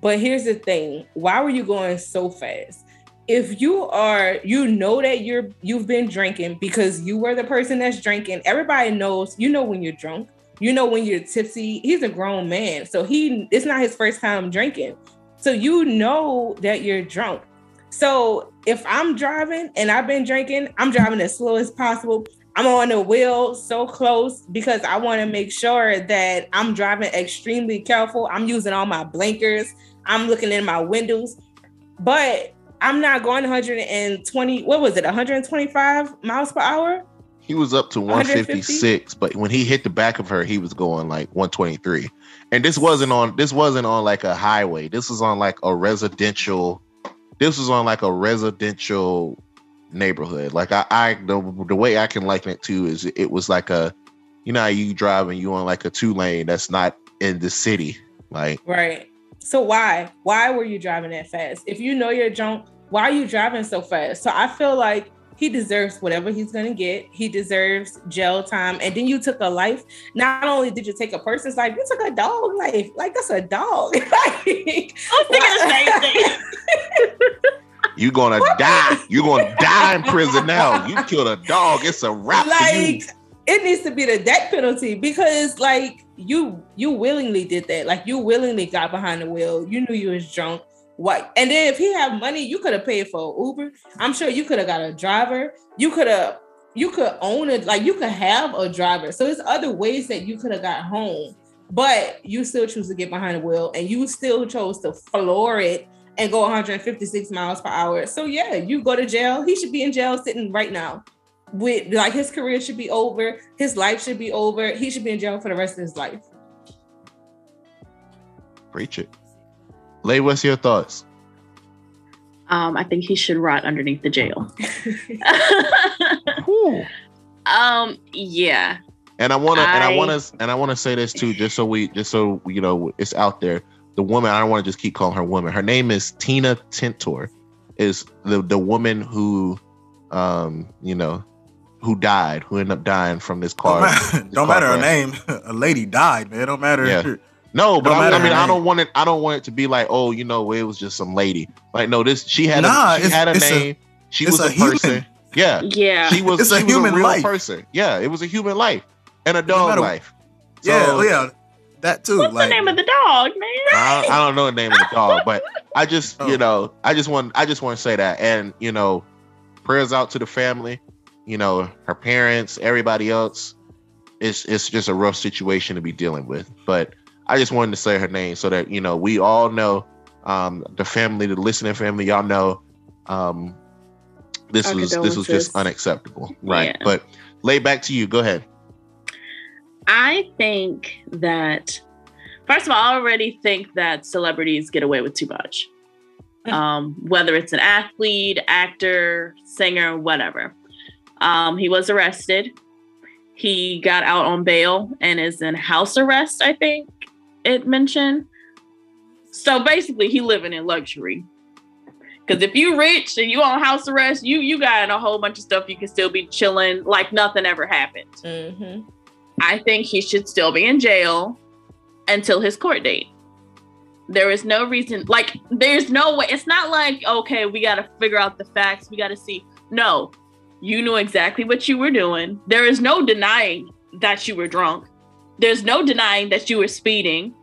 Speaker 5: But here's the thing, why were you going so fast? If you are, you know that you're you've been drinking because you were the person that's drinking. Everybody knows, you know when you're drunk, you know when you're tipsy. He's a grown man. So he it's not his first time drinking. So you know that you're drunk. So if I'm driving and I've been drinking, I'm driving as slow as possible. I'm on the wheel so close because I want to make sure that I'm driving extremely careful. I'm using all my blinkers. I'm looking in my windows, but I'm not going 120. What was it? 125 miles per hour.
Speaker 2: He was up to
Speaker 5: 150?
Speaker 2: 156, but when he hit the back of her, he was going like 123. And this wasn't on this wasn't on like a highway. This was on like a residential. This was on like a residential neighborhood. Like I, I the, the way I can liken it to is it was like a, you know, how you driving you on like a two lane that's not in the city. Like
Speaker 5: Right. So why? Why were you driving that fast? If you know you're drunk, why are you driving so fast? So I feel like he deserves whatever he's gonna get. He deserves jail time. And then you took a life. Not only did you take a person's life, you took a dog life. Like that's a dog. like,
Speaker 4: I was thinking the same thing.
Speaker 2: you gonna die. You're gonna die in prison now. You killed a dog. It's a wrap
Speaker 5: like it needs to be the death penalty because like you you willingly did that. Like you willingly got behind the wheel. You knew you was drunk. What? And then if he had money you could have paid for uber. I'm sure you could have got a driver. You could have you could own it like you could have a driver. So there's other ways that you could have got home but you still choose to get behind the wheel and you still chose to floor it and go 156 miles per hour so yeah you go to jail he should be in jail sitting right now with like his career should be over, his life should be over. He should be in jail for the rest of his life.
Speaker 2: Preach it. Lay, what's your thoughts?
Speaker 4: Um, I think he should rot underneath the jail.
Speaker 2: Whew.
Speaker 4: um, yeah.
Speaker 2: And I want to, and I
Speaker 4: I-
Speaker 2: want to, and I want to say this too, just so we, just so you know, it's out there. The woman, I don't want to just keep calling her woman. Her name is Tina Tintor. Is the the woman who, um, you know, who died, who ended up dying from this
Speaker 3: Don't,
Speaker 2: car.
Speaker 3: matter,
Speaker 2: this
Speaker 3: don't
Speaker 2: car
Speaker 3: matter her name. A lady died, man. Don't matter.
Speaker 2: Yeah. No, but
Speaker 3: Don't
Speaker 2: I, I mean, I don't want it. I don't want it to be like, oh, you know, it was just some lady. Like, no, this she had
Speaker 3: Nah,
Speaker 2: a she
Speaker 3: it's-
Speaker 2: had a
Speaker 3: it's a-
Speaker 2: name. she was a,
Speaker 3: a human.
Speaker 2: person. Yeah,
Speaker 4: Yeah.
Speaker 2: she was.
Speaker 3: It's a
Speaker 2: was
Speaker 3: human
Speaker 2: real
Speaker 3: life.
Speaker 2: person. Yeah, it was a human life and a dog
Speaker 3: matter-
Speaker 2: life.
Speaker 3: Yeah,
Speaker 2: So-
Speaker 3: oh, yeah. That too.
Speaker 4: What's
Speaker 3: like,
Speaker 4: the name of the dog, man?
Speaker 2: I, don't- I don't know the name of the dog, but I just,
Speaker 3: Oh.
Speaker 2: you know, I just want, I just want to say that, and you know, prayers out to the family, you know, her parents, everybody else. It's it's just a rough situation to be dealing with, but I just wanted to say her name so that you know we all know, um, the family, the listening family, y'all know, um, this
Speaker 4: Our
Speaker 2: was this was just unacceptable, right?
Speaker 4: Yeah.
Speaker 2: But lay back to you. Go ahead.
Speaker 4: I think that First of all, I already think that celebrities get away with too much. Um, whether it's an athlete, actor, singer, whatever. Um, he was arrested. He got out on bail and is in house arrest, I think it mentioned. So basically, he living in luxury. Because if you rich and you on house arrest, you you got a whole bunch of stuff you can still be chilling like nothing ever happened.
Speaker 5: Mm-hmm.
Speaker 4: I think he should still be in jail until his court date. There is no reason, like, there's no way. It's not like, okay, we got to figure out the facts. We got to see. No, you knew exactly what you were doing. There is no denying that you were drunk. There's no denying that you were speeding.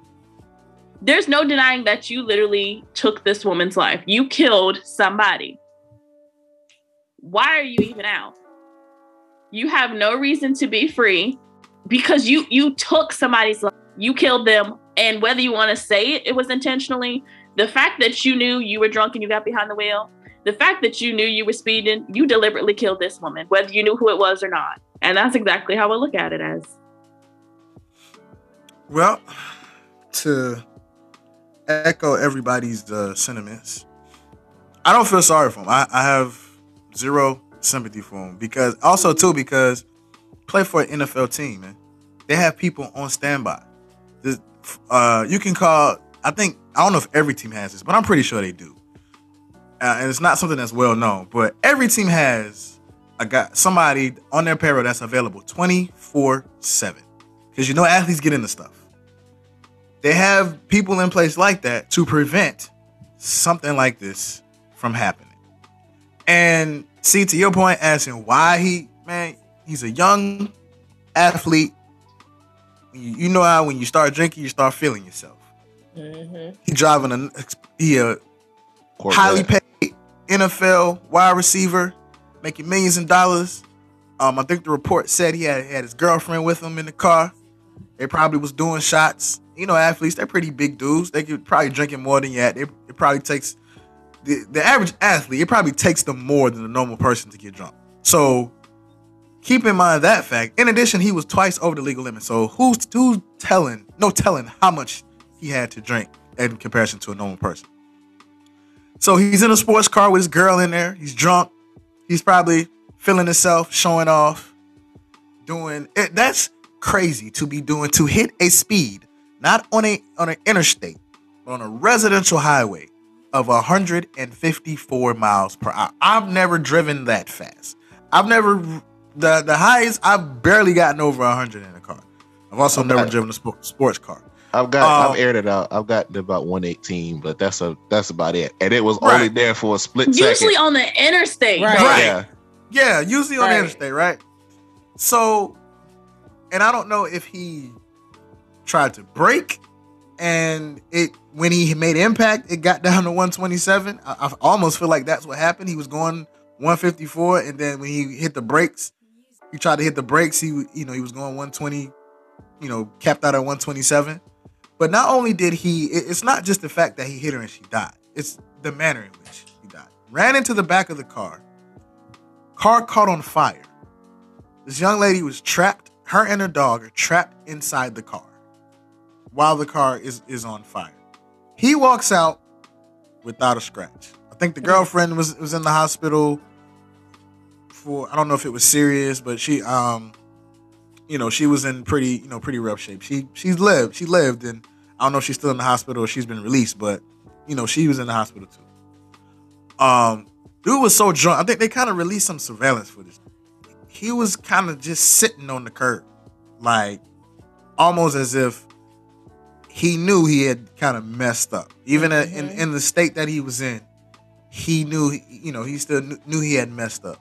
Speaker 4: There's no denying that you literally took this woman's life. You killed somebody. Why are you even out? You have no reason to be free because you you took somebody's life. You killed them and whether you want to say it it was intentionally, the fact that you knew you were drunk and you got behind the wheel, the fact that you knew you were speeding, you deliberately killed this woman, whether you knew who it was or not. And that's exactly how I look at it as.
Speaker 3: Well, to echo everybody's uh, sentiments, I don't feel sorry for him. I, I have zero sympathy for him because also too because play for an NFL team, man. They have people on standby. Uh, you can call. I think I don't know if every team has this, but I'm pretty sure they do. Uh, and it's not something that's well known, but every team has a guy, somebody on their payroll that's available 24 seven. Because you know athletes get into stuff. They have people in place like that to prevent something like this from happening. And see, to your point, asking why he, man, he's a young athlete. You, you know how when you start drinking, you start feeling yourself.
Speaker 5: Mm-hmm.
Speaker 3: He driving a he a
Speaker 2: Corvette.
Speaker 3: highly paid NFL wide receiver, making millions of dollars. Um, I think the report said he had, had his girlfriend with him in the car. They probably was doing shots. You know, athletes, they're pretty big dudes. They could probably drinking more than you. It, it probably takes the, the average athlete, it probably takes them more than a normal person to get drunk. So keep in mind that fact. In addition, he was twice over the legal limit. So who's who's telling, no telling how much he had to drink in comparison to a normal person. So he's in a sports car with his girl in there. He's drunk. He's probably feeling himself, showing off, doing it. That's crazy to be doing to hit a speed, not on a on an interstate, but on a residential highway of 154 miles per hour. I've never driven that fast. I've never the the highest I've barely gotten over 100 in a car. I've also
Speaker 2: Okay.
Speaker 3: never driven a sport, sports car.
Speaker 2: I've got
Speaker 3: Um,
Speaker 2: I've aired it out. I've gotten about 118, but that's a that's about it. And it was
Speaker 3: Right.
Speaker 2: only there for a split
Speaker 4: Usually
Speaker 2: second.
Speaker 4: on the interstate.
Speaker 5: Right.
Speaker 3: Right.
Speaker 2: Yeah.
Speaker 3: Yeah, usually on the interstate, right? So, and I don't know if he tried to break, and it when he made impact, it got down to 127. I, I almost feel like that's what happened. He was going 154, and then when he hit the brakes, he tried to hit the brakes. He you know he was going 120, you know, capped out at 127. But not only did he, it's not just the fact that he hit her and she died. It's the manner in which he died. Ran into the back of the car. Car caught on fire. This young lady was trapped. Her and her dog are trapped inside the car while the car is is on fire. He walks out without a scratch. I think the mm-hmm. girlfriend was was in the hospital for I don't know if it was serious, but she um you know, she was in pretty, you know, pretty rough shape. She she's lived, she lived and I don't know if she's still in the hospital or she's been released, but you know, she was in the hospital too. Um dude was so drunk. I think they kind of released some surveillance footage. He was kind of just sitting on the curb, like almost as if he knew he had kind of messed up. Even in, in, in the state that he was in, he knew, you know, he still knew he had messed up.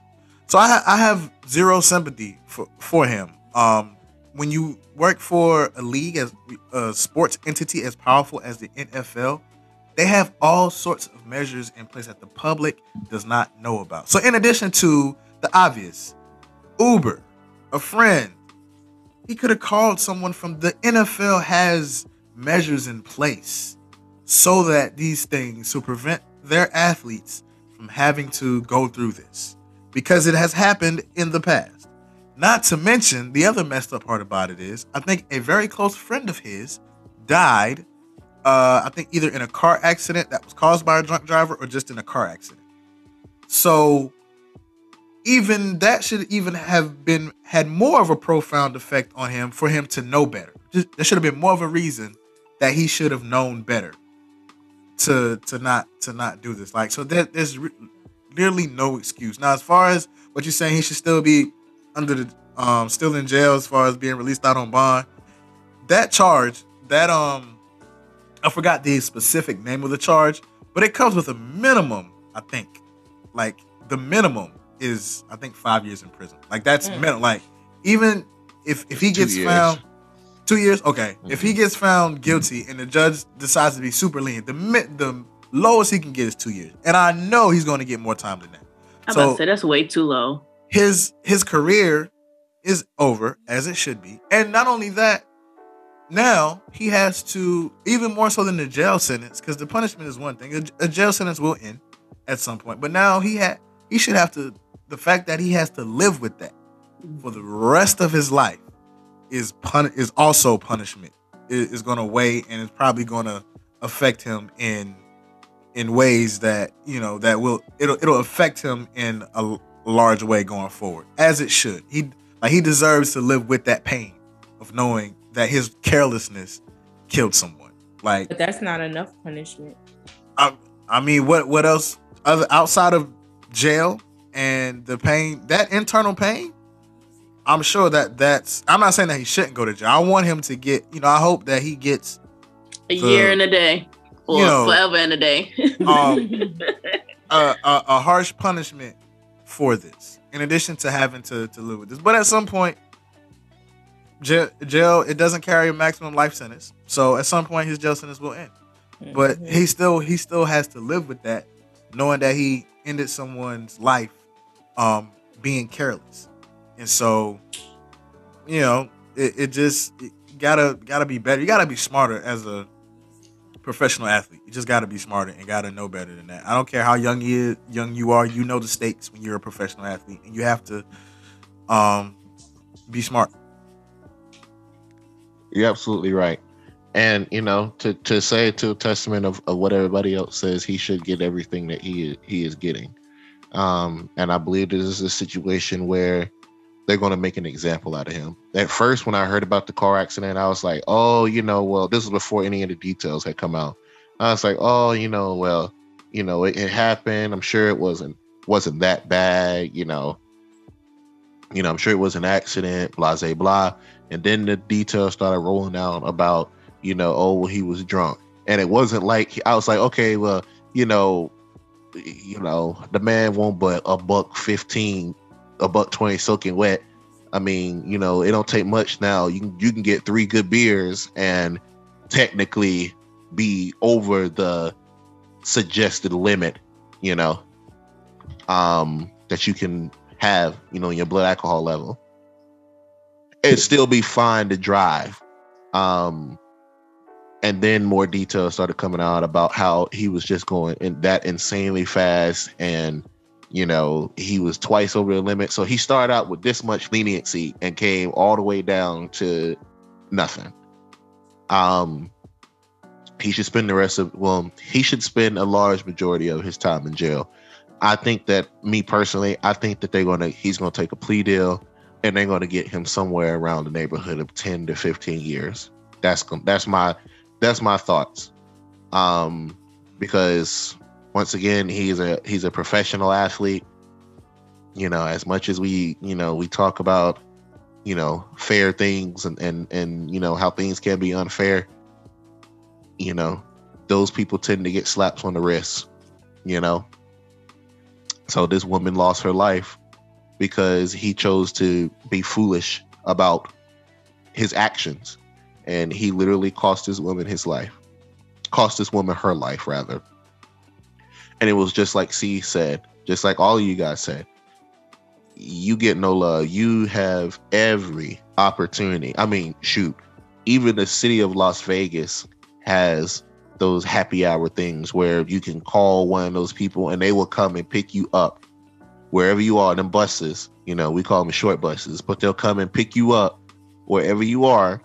Speaker 3: So I, I have zero sympathy for, for him. Um, when you work for a league as a sports entity as powerful as the NFL, they have all sorts of measures in place that the public does not know about. So in addition to the obvious, Uber, a friend, he could have called someone from the NFL has measures in place so that these things to prevent their athletes from having to go through this because it has happened in the past. Not to mention the other messed up part about it is I think a very close friend of his died. Uh, I think either in a car accident that was caused by a drunk driver or just in a car accident. So even that should even have been had more of a profound effect on him for him to know better. Just, there should have been more of a reason that he should have known better to to not to not do this. Like so, there, there's re- nearly no excuse. Now, as far as what you're saying, he should still be under the um still in jail as far as being released out on bond. That charge, that um, I forgot the specific name of the charge, but it comes with a minimum. I think, like the minimum is I think five years in prison. Like that's
Speaker 5: Mm.
Speaker 3: minimum. Like even if if he gets
Speaker 2: years.
Speaker 3: found two years, okay. If he
Speaker 2: Mhm.
Speaker 3: gets found guilty and the judge decides to be super lenient, the the lowest he can get is two years, and I know he's going to get more time than that.
Speaker 4: I'm
Speaker 3: So-
Speaker 4: about to say that's way too low.
Speaker 3: His his career is over as it should be, and not only that. Now he has to even more so than the jail sentence because the punishment is one thing. A, a jail sentence will end at some point, but now he had he should have to the fact that he has to live with that for the rest of his life is pun is also punishment. is going to weigh and it's probably going to affect him in in ways that you know that will it'll it'll affect him in a large way going forward as it should. He like he deserves to live with that pain of knowing that his carelessness killed someone. Like
Speaker 5: But that's not enough punishment.
Speaker 3: I, I mean, what what else other outside of jail and the pain, that internal pain? I'm sure that that's. I'm not saying that he shouldn't go to jail. I want him to get. You know, I hope that he gets.
Speaker 4: A
Speaker 3: The-
Speaker 4: year and a day, or
Speaker 3: you know,
Speaker 4: forever and a day.
Speaker 3: Um, a, a, a harsh punishment for this, in addition to having to, to live with this. But at some point, jail, jail it doesn't carry a maximum life sentence. So at some point, his jail sentence will end. But he still he still has to live with that, knowing that he ended someone's life, um, being careless. And so, you know, it, it just it gotta gotta be better. You gotta be smarter as a professional athlete. You just gotta be smarter and gotta know better than that. I don't care how young you young you are. You know the stakes when you're a professional athlete, and you have to um be smart.
Speaker 2: You're absolutely right. And you know, to to say to a testament of, of what everybody else says, he should get everything that he he is getting. Um, and I believe this is a situation where they're going to make an example out of him. At first, when I heard about the car accident, I was like, oh, you know, well, this was before any of the details had come out. I was like, oh, you know, well, you know, it, it happened. I'm sure it wasn't wasn't that bad. You know, you know, I'm sure it was an accident. Blah, blah, blah. And then the details started rolling out about, you know, oh, well, he was drunk. And it wasn't like I was like, okay, well, you know, you know, the man won't but a buck fifteen, a buck twenty soaking wet. I mean, you know, it don't take much now. You can you can get three good beers and technically be over the suggested limit, you know, um, that you can have, you know, your blood alcohol level. It'd still be fine to drive. Um, and then more details started coming out about how he was just going in that insanely fast and you know he was twice over the limit. So he started out with this much leniency and came all the way down to nothing. Um he should spend the rest of well he should spend a large majority of his time in jail. I think that me personally i think that they're gonna he's gonna take a plea deal and they're gonna get him somewhere around the neighborhood of 10 to 15 years. That's that's my that's my thoughts. Um because once again he's a he's a professional athlete. You know as much as we you know we talk about you know fair things and and and you know how things can be unfair you know those people tend to get slaps on the wrist you know? So this woman lost her life because he chose to be foolish about his actions. And he literally cost this woman his life. Cost this woman her life rather and it was just like c said just like all of you guys said you get no love. You have every opportunity. I mean shoot even the city of las vegas has those happy hour things where you can call one of those people and they will come and pick you up wherever you are. Them buses you know we call them short buses but they'll come and pick you up wherever you are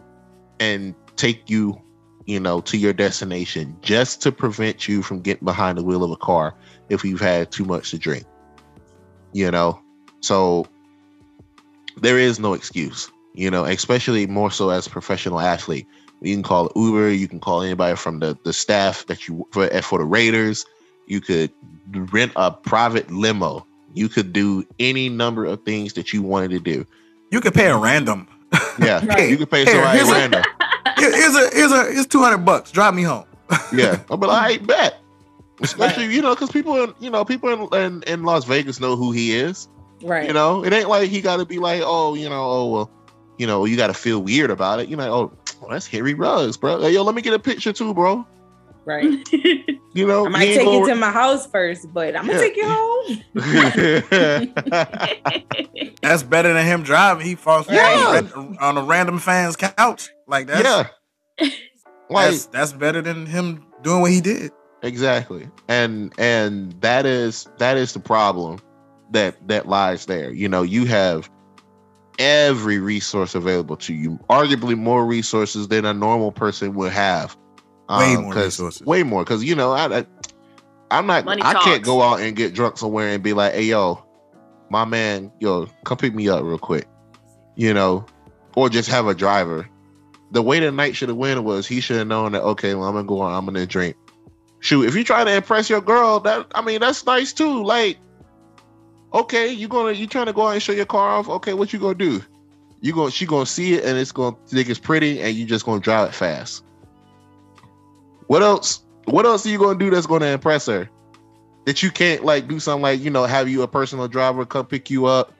Speaker 2: and take you you know, to your destination just to prevent you from getting behind the wheel of a car if you've had too much to drink. You know, so there is no excuse, you know, especially more so as a professional athlete. You can call Uber, you can call anybody from the, the staff that you for, for the Raiders. You could rent a private limo. You could do any number of things that you wanted to do.
Speaker 3: You could pay a random.
Speaker 2: Yeah,
Speaker 5: Right.
Speaker 2: you could pay somebody
Speaker 3: here's a-
Speaker 2: random.
Speaker 3: Here- here's a here's a here's two hundred bucks. Drive me home.
Speaker 2: yeah, I'm like, I ain't bet. Especially, you know, because people, in, you know, people in, in in Las Vegas know who he is.
Speaker 5: Right.
Speaker 2: You know, it ain't like he got to be like, oh, you know, oh well, you know, you got to feel weird about it. You know, oh, well, that's Harry Ruggs, bro. Hey, yo, let me get a picture too, bro.
Speaker 5: right.
Speaker 2: You know,
Speaker 5: I might
Speaker 2: he
Speaker 5: take
Speaker 2: ain't
Speaker 5: you
Speaker 2: gonna-
Speaker 5: my house first, but I'm gonna
Speaker 2: Yeah.
Speaker 5: take you home.
Speaker 3: That's better than him driving. He falls
Speaker 2: Yeah.
Speaker 3: on a random fan's couch. Like that's
Speaker 2: yeah, like
Speaker 3: that's, that's better than him doing what he did.
Speaker 2: exactly, and and that is that is the problem that that lies there. You know, you have every resource available to you, arguably more resources than a normal person would have.
Speaker 3: Way
Speaker 2: Um,
Speaker 3: more
Speaker 2: 'cause-
Speaker 3: resources.
Speaker 2: Way more, because you know, I, I I'm not.
Speaker 4: Money
Speaker 2: I can't go out and get drunk somewhere and be like, "Hey, yo, my man, yo, come pick me up real quick," you know, or just have a driver. The way the night should have went was he should have known that. Okay, well, I'm gonna go on. I'm gonna drink. Shoot, if you try to impress your girl, that I mean, that's nice too. Like, okay, you gonna you trying to go out and show your car off? Okay, what you gonna do? You gonna she gonna see it and it's gonna think it's pretty, and you just gonna drive it fast. What else? What else are you gonna do that's gonna impress her? That you can't like do something like you know have you a personal driver come pick you up,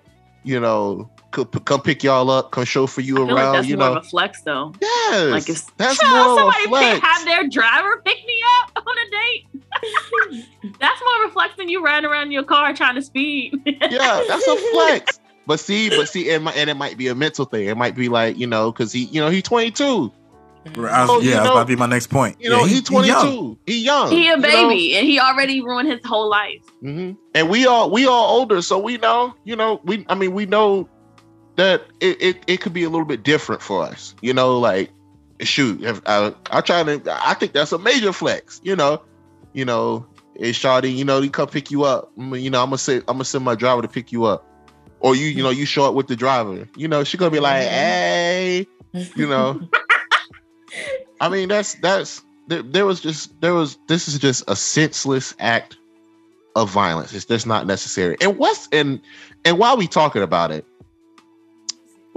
Speaker 2: you know, co- come pick y'all up, come show for you
Speaker 4: I feel
Speaker 2: around,
Speaker 4: like that's
Speaker 2: you
Speaker 4: more
Speaker 2: know.
Speaker 4: of a flex though.
Speaker 2: yes,
Speaker 4: Like it's
Speaker 2: that's
Speaker 4: Chill,
Speaker 2: more of a
Speaker 4: somebody
Speaker 2: flex.
Speaker 4: pick, have their driver pick me up on a date. that's more of a flex than you riding around in your car trying to speed.
Speaker 2: yeah, that's a flex. But see, but see, it might, and it might be a mental thing. It might be like you know, because he, you know, he's 22.
Speaker 3: Was,
Speaker 2: Oh,
Speaker 3: yeah, that's
Speaker 2: know-
Speaker 3: about to be my next point.
Speaker 2: You know,
Speaker 3: Yeah, he-
Speaker 2: he's
Speaker 3: he young.
Speaker 2: 22. He young.
Speaker 4: he a
Speaker 2: you know?
Speaker 4: baby and he already ruined his whole life.
Speaker 2: hmm And we all we all older, so we know, you know, we I mean we know that it, it, it could be a little bit different for us. You know, like shoot, if I I try to I think that's a major flex, you know. You know, it's Shawty, you know, he come pick you up. You know, I'm gonna say I'm gonna send my driver to pick you up. Or you, you know, you show up with the driver. You know, she gonna be like, hey, you know. I mean, that's that's there, there was just there was this is just a senseless act of violence. It's just not necessary. And what's and and while we talking about it,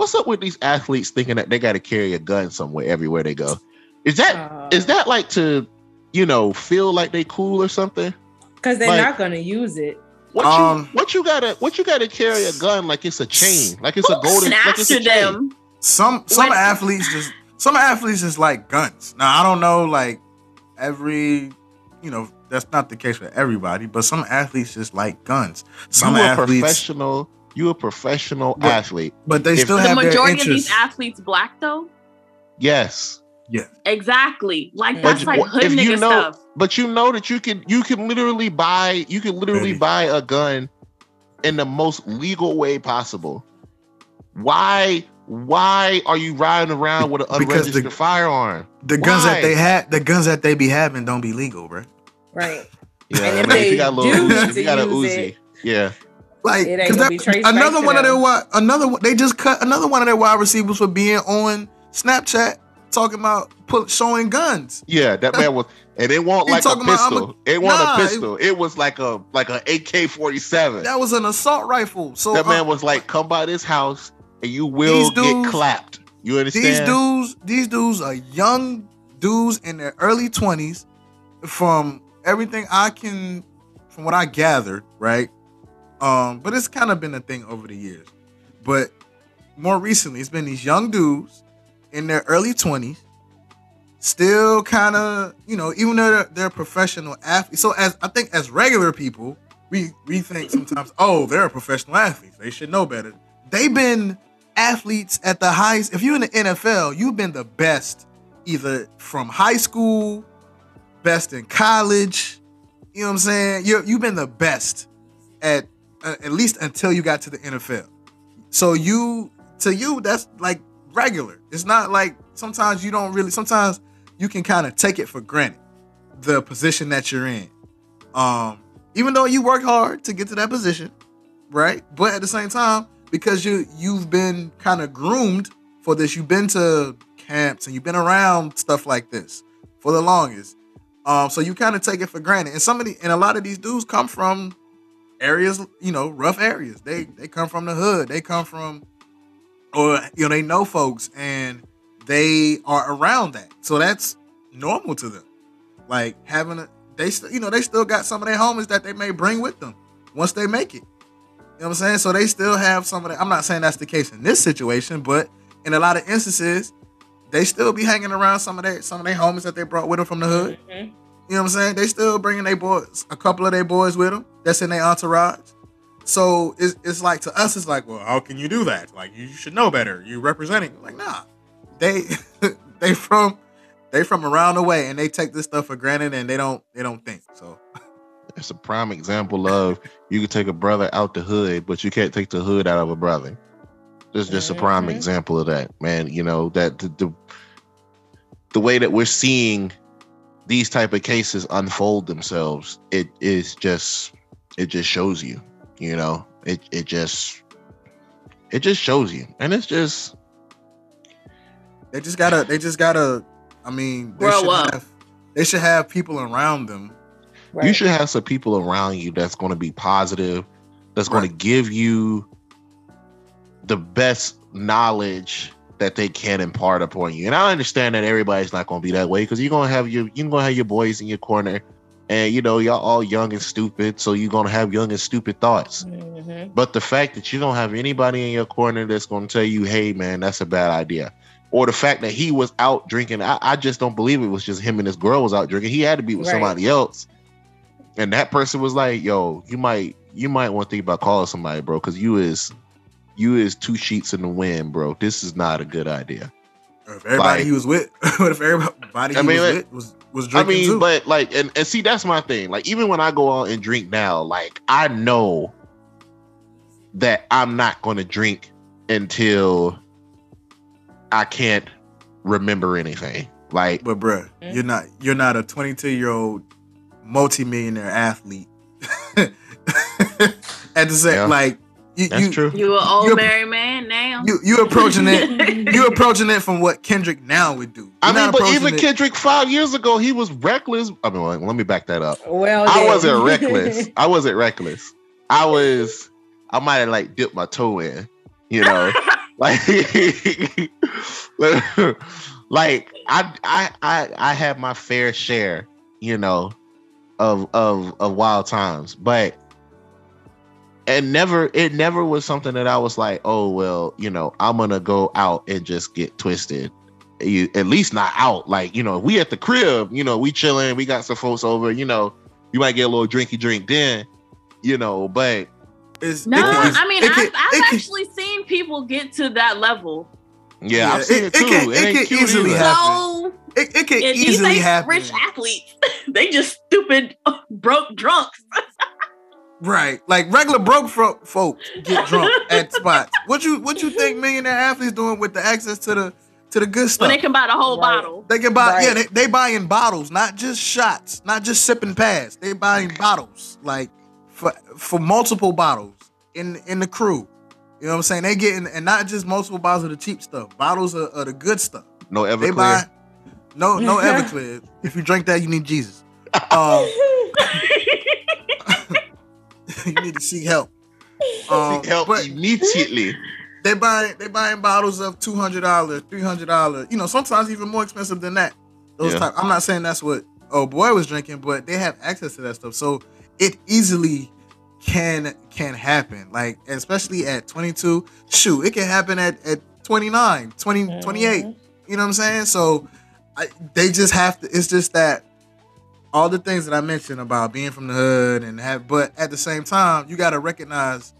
Speaker 2: what's up with these athletes thinking that they got to carry a gun somewhere everywhere they go? Is that is
Speaker 5: Uh,
Speaker 2: that like to you know feel like they cool or something?
Speaker 5: because they're
Speaker 2: like-
Speaker 5: not gonna use it.
Speaker 2: What
Speaker 3: Um,
Speaker 2: you what you gotta what you gotta carry a gun like it's a chain like it's a golden like it's a
Speaker 4: to
Speaker 2: chain.
Speaker 4: them?
Speaker 3: Some some
Speaker 4: When-
Speaker 3: athletes just some athletes just like guns. Now I don't know like every you know that's not the case for everybody, but some athletes just like guns. Some
Speaker 2: you
Speaker 3: athletes,
Speaker 2: professional you a professional
Speaker 3: But-
Speaker 2: athlete.
Speaker 3: but they
Speaker 2: if
Speaker 3: still
Speaker 2: the
Speaker 4: The
Speaker 3: have their
Speaker 4: majority of these athletes black though.
Speaker 2: Yes.
Speaker 3: Yeah,
Speaker 4: Exactly. Like
Speaker 5: But
Speaker 4: that's
Speaker 2: you-
Speaker 4: like hood
Speaker 2: if you
Speaker 4: nigga
Speaker 2: know-
Speaker 4: stuff.
Speaker 2: But you know that you can you can literally buy you can literally
Speaker 3: Really?
Speaker 2: buy a gun in the most legal way possible. Why why are you riding around with an
Speaker 3: Because the-
Speaker 2: unregistered firearm?
Speaker 3: the guns
Speaker 2: Why?
Speaker 3: that they had, the guns that they be having don't be legal, bro.
Speaker 5: Right.
Speaker 2: Yeah,
Speaker 5: And if
Speaker 2: I mean,
Speaker 5: they
Speaker 2: you got a little Uzi, you got a Uzi.
Speaker 5: it-
Speaker 2: Yeah.
Speaker 3: Like,
Speaker 5: It ain't
Speaker 3: 'cause
Speaker 5: gonna
Speaker 3: that-
Speaker 5: be
Speaker 3: another
Speaker 5: to
Speaker 3: one of their wide, another they just cut another one of their wide receivers for being on Snapchat talking about put, showing guns.
Speaker 2: Yeah, that man was and it wasn't like a
Speaker 3: talking about, I'm
Speaker 2: pistol. it wasn't
Speaker 3: Nah,
Speaker 2: a pistol. It, was like a like an AK forty seven.
Speaker 3: That was an assault rifle. So
Speaker 2: That man
Speaker 3: uh,
Speaker 2: was like, come by this house and you will
Speaker 3: These
Speaker 2: get clapped. You understand?
Speaker 3: These dudes, these dudes are young dudes in their early twenties. From everything I can, from what I gathered, right? Um, but it's kind of been a thing over the years. But more recently, it's been these young dudes in their early twenties, still kind of, you know, even though they're, they're professional athletes. So as I think as regular people, we we think sometimes, oh, they're professional athletes. They should know better. They've been athletes at the highest. If you're in the NFL, you've been the best either from high school, best in college. You know what I'm saying? You you've been the best at uh, at least until you got to the NFL. So you to you that's like regular. It's not like sometimes you don't really sometimes you can kind of take it for granted the position that you're in. Um, even though you work hard to get to that position, right? But at the same time, because you you've been kind of groomed for this, you've been to camps and you've been around stuff like this for the longest. Um, so you kind of take it for granted. And somebody and a lot of these dudes come from areas, you know, rough areas. They they come from the hood. They come from or you know, they know folks and they are around that. So that's normal to them. Like having a they still, you know, they still got some of their homies that they may bring with them once they make it. You know what I'm saying? So they still have some of that. I'm not saying that's the case in this situation, but in a lot of instances, they still be hanging around some of their some of their homies that they brought with them from the hood.
Speaker 5: Mhm.
Speaker 3: You know what I'm saying? They still bringing their boys, a couple of their boys with them. That's in their entourage. So it's, it's like to us, it's like, well, how can you do that? Like you should know better. You representing? Like nah, they they from they from around the way, and they take this stuff for granted, and they don't they don't think. So
Speaker 2: It's a prime example of you can take a brother out the hood, but you can't take the hood out of a brother. This is just a prime
Speaker 5: Mhm.
Speaker 2: example of that, man. You know that the, the the way that we're seeing these type of cases unfold themselves, it is just it just shows you, you know, it it just it just shows you, and it's just
Speaker 3: they just gotta they just gotta. I mean, they
Speaker 4: Grow
Speaker 3: should
Speaker 4: up.
Speaker 3: have they should have people around them.
Speaker 5: Right.
Speaker 2: you should have some people around you that's going to be positive that's going to
Speaker 3: give
Speaker 2: give you the best knowledge that they can impart upon you. And i understand that everybody's not going to be that way because you're going to have your you're going to have your boys in your corner. And you know y'all all young and stupid so you're going to have young and stupid thoughts.
Speaker 5: Mhm.
Speaker 2: but the fact that you don't have anybody in your corner that's going to tell you hey man that's a bad idea. Or the fact that he was out drinking I, I just don't believe it was just him and his girl was out drinking. He had to be with
Speaker 5: Right.
Speaker 2: somebody else. And that person was like yo you might you might want to think about calling somebody bro because you is you is two sheets in the wind bro this is not a good idea
Speaker 3: Or if everybody
Speaker 2: Like-
Speaker 3: he was with, what if everybody
Speaker 2: I
Speaker 3: he
Speaker 2: mean,
Speaker 3: was
Speaker 2: like-
Speaker 3: with was was
Speaker 2: I
Speaker 3: drinking
Speaker 2: mean,
Speaker 3: too?
Speaker 2: but like, and, and see, that's my thing. Like, even when I go out and drink now, like, I know that I'm not going to drink until I can't remember anything. Like,
Speaker 3: But bruh,
Speaker 5: Mhm.
Speaker 3: you're not you're not a 22 year old multimillionaire athlete. At the same,
Speaker 2: Yeah.
Speaker 3: like you,
Speaker 2: that's
Speaker 3: you,
Speaker 2: true.
Speaker 4: You an old
Speaker 3: You're-
Speaker 4: married man now.
Speaker 3: you you approaching it. You approaching it from what Kendrick now would do.
Speaker 2: I
Speaker 3: You're
Speaker 2: mean, but even
Speaker 3: it-
Speaker 2: Kendrick five years ago, he was reckless. I mean, well, let me back that up.
Speaker 5: Well,
Speaker 2: I
Speaker 5: then.
Speaker 2: wasn't reckless. I wasn't reckless. I was. I might have like dipped my toe in. You know, like, like I, I, I, I had my fair share. You know, of of of wild times, but it never it never was something that I was like, oh well, you know, I'm gonna go out and just get twisted. You at least not out. Like, you know, we at the crib, you know, we chilling, we got some folks over, you know, you might get a little drinky drink then, you know, but
Speaker 3: It's,
Speaker 4: no,
Speaker 3: it can-
Speaker 4: I mean
Speaker 3: it
Speaker 4: I've,
Speaker 3: can-
Speaker 4: I've
Speaker 3: it can-
Speaker 4: actually seen people get to that level.
Speaker 2: yeah,
Speaker 3: Yeah,
Speaker 2: I've seen
Speaker 3: it-
Speaker 2: it,
Speaker 3: it
Speaker 2: too.
Speaker 3: can-
Speaker 2: It,
Speaker 3: it can easily
Speaker 2: either.
Speaker 3: happen.
Speaker 4: So
Speaker 3: it, it can
Speaker 4: and
Speaker 3: easily
Speaker 4: ain't
Speaker 3: happen.
Speaker 4: rich athletes. they just stupid broke drunks.
Speaker 3: Right, like regular broke fro- folks get drunk at spots. What you what you think millionaire athletes doing with the access to the to the good stuff?
Speaker 4: When they can buy the whole
Speaker 5: Right.
Speaker 4: bottle.
Speaker 3: They can buy,
Speaker 5: Right.
Speaker 3: yeah, they, they buying bottles, not just shots, not just sipping past. They buying bottles, like for for multiple bottles in in the crew. You know what I'm saying? They getting and not just multiple bottles of the cheap stuff, bottles of, of the good stuff.
Speaker 2: No
Speaker 3: They
Speaker 2: Everclear.
Speaker 3: buy no no Everclear. if you drink that, you need Jesus. Um, you need to seek help. Um,
Speaker 2: Seek help
Speaker 3: but
Speaker 2: immediately.
Speaker 3: they buy they buying bottles of two hundred dollars, three hundred dollars. You know, sometimes even more expensive than that. Those
Speaker 2: Yeah.
Speaker 3: type. I'm not saying that's what oh boy was drinking, but they have access to that stuff, so it easily can can happen. Like especially at 22, shoot, it can happen at at 29, 20, 28.
Speaker 5: Mhm.
Speaker 3: You know what I'm saying? So I, they just have to. It's just that all the things that I mentioned about being from the hood and have, but at the same time, you got to recognize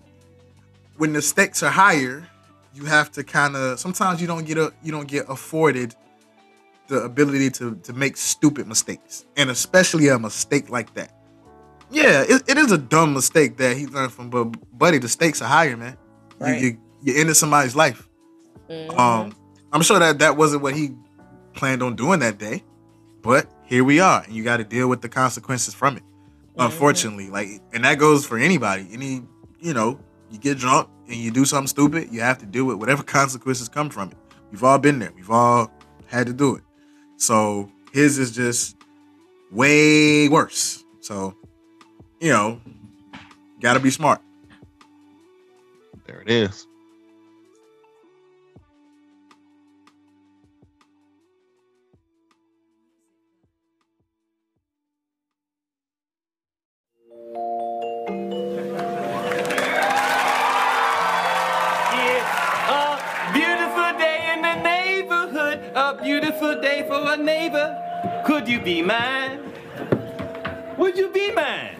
Speaker 3: when the stakes are higher, you have to kind of. Sometimes you don't get a you don't get afforded the ability to to make stupid mistakes, and especially a mistake like that. Yeah, it, it is a dumb mistake that he learned from, but buddy, the stakes are higher, man.
Speaker 5: Right.
Speaker 3: You, you you ended somebody's life.
Speaker 5: Mhm.
Speaker 3: Um, I'm sure that that wasn't what he planned on doing that day. but here we are, and you got to deal with the consequences from it. Mm-hmm. Unfortunately, like, and that goes for anybody. Any, you know, you get drunk and you do something stupid, you have to deal with whatever consequences come from it. We've all been there. We've all had to do it. So his is just way worse. So, you know, got to be smart.
Speaker 2: There it is.
Speaker 1: A neighbor. Could you be mine? Would you be mine?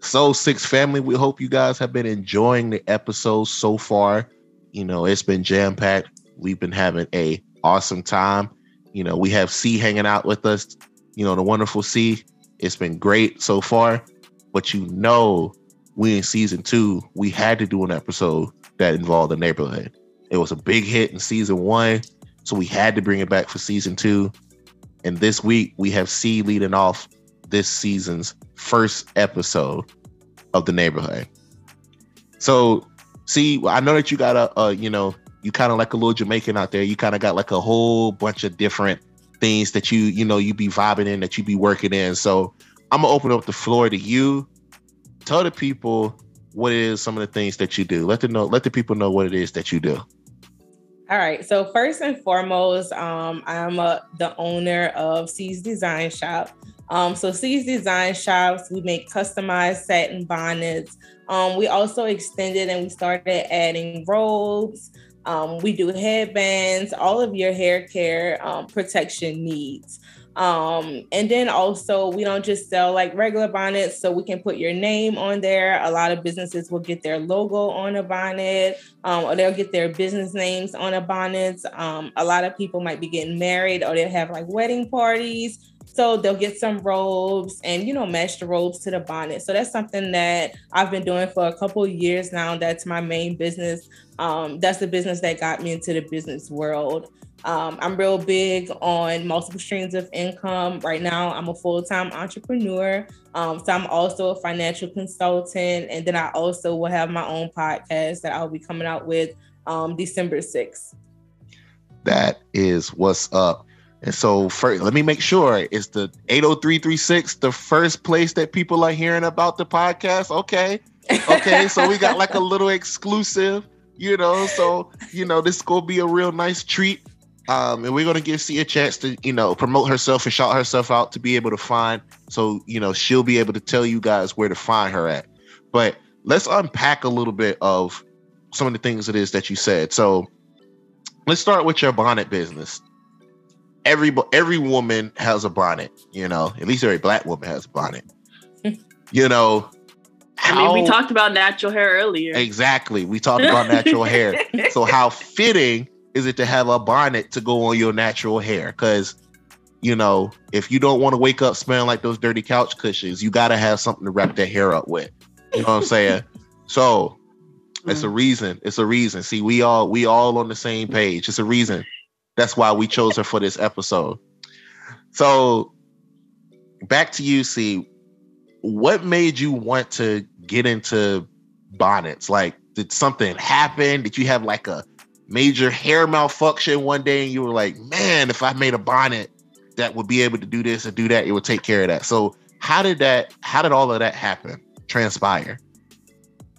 Speaker 2: So, Six Family, we hope you guys have been enjoying the episode so far. You know, it's been jam packed. We've been having a awesome time. You know, we have C hanging out with us. You know, the wonderful C. It's been great so far. But you know, we in season two, we had to do an episode that involved the neighborhood. It was a big hit in season one. So we had to bring it back for season two. And this week we have C leading off this season's first episode of the neighborhood. So, see, I know that you got a, a you know, you kind of like a little Jamaican out there. You kind of got like a whole bunch of different things that you, you know, you be vibing in, that you be working in. So, I'm gonna open up the floor to you. Tell the people what is some of the things that you do. Let them know. Let the people know what it is that you do.
Speaker 5: All right. So first and foremost, um, I'm a, the owner of C's Design Shop. Um, so C's Design Shops, we make customized satin bonnets. Um, we also extended and we started adding robes. Um, we do headbands, all of your hair care um, protection needs. Um, and then also, we don't just sell like regular bonnets, so we can put your name on there. A lot of businesses will get their logo on a bonnet, um, or they'll get their business names on a bonnet. Um, a lot of people might be getting married, or they'll have like wedding parties. So they'll get some robes and you know match the robes to the bonnet. So that's something that I've been doing for a couple years now. That's my main business. Um, that's the business that got me into the business world. Um, I'm real big on multiple streams of income. Right now, I'm a full time entrepreneur. Um, so I'm also a financial consultant. And then I also will have my own podcast that I'll be coming out with um, December 6th.
Speaker 2: That is what's up. And so, first, let me make sure it's the 80336 the first place that people are hearing about the podcast? Okay. Okay. so we got like a little exclusive, you know. So, you know, this is to be a real nice treat um, and we're gonna give C a chance to, you know, promote herself and shout herself out to be able to find. So, you know, she'll be able to tell you guys where to find her at. But let's unpack a little bit of some of the things it is that you said. So, let's start with your bonnet business. Every every woman has a bonnet, you know. At least every black woman has a bonnet. you know,
Speaker 4: how, I mean, we talked about natural hair earlier.
Speaker 2: Exactly. We talked about natural hair. So how fitting is it to have a bonnet to go on your natural hair? Because you know, if you don't want to wake up smelling like those dirty couch cushions, you got to have something to wrap that hair up with. You know what I'm saying? So it's a mm. reason. It's a reason. See, we all we all on the same page. It's a reason. That's why we chose her for this episode. So back to you, see, what made you want to get into bonnets? Like, did something happen? Did you have like a major hair malfunction one day and you were like, man, if I made a bonnet that would be able to do this and do that, it would take care of that. So how did that, how did all of that happen, transpire?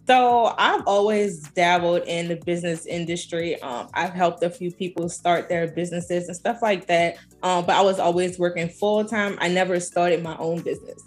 Speaker 5: So I've always dabbled in the business industry. Um, I've helped a few people start their businesses and stuff like that. Um, but I was always working full time. I never started my own business.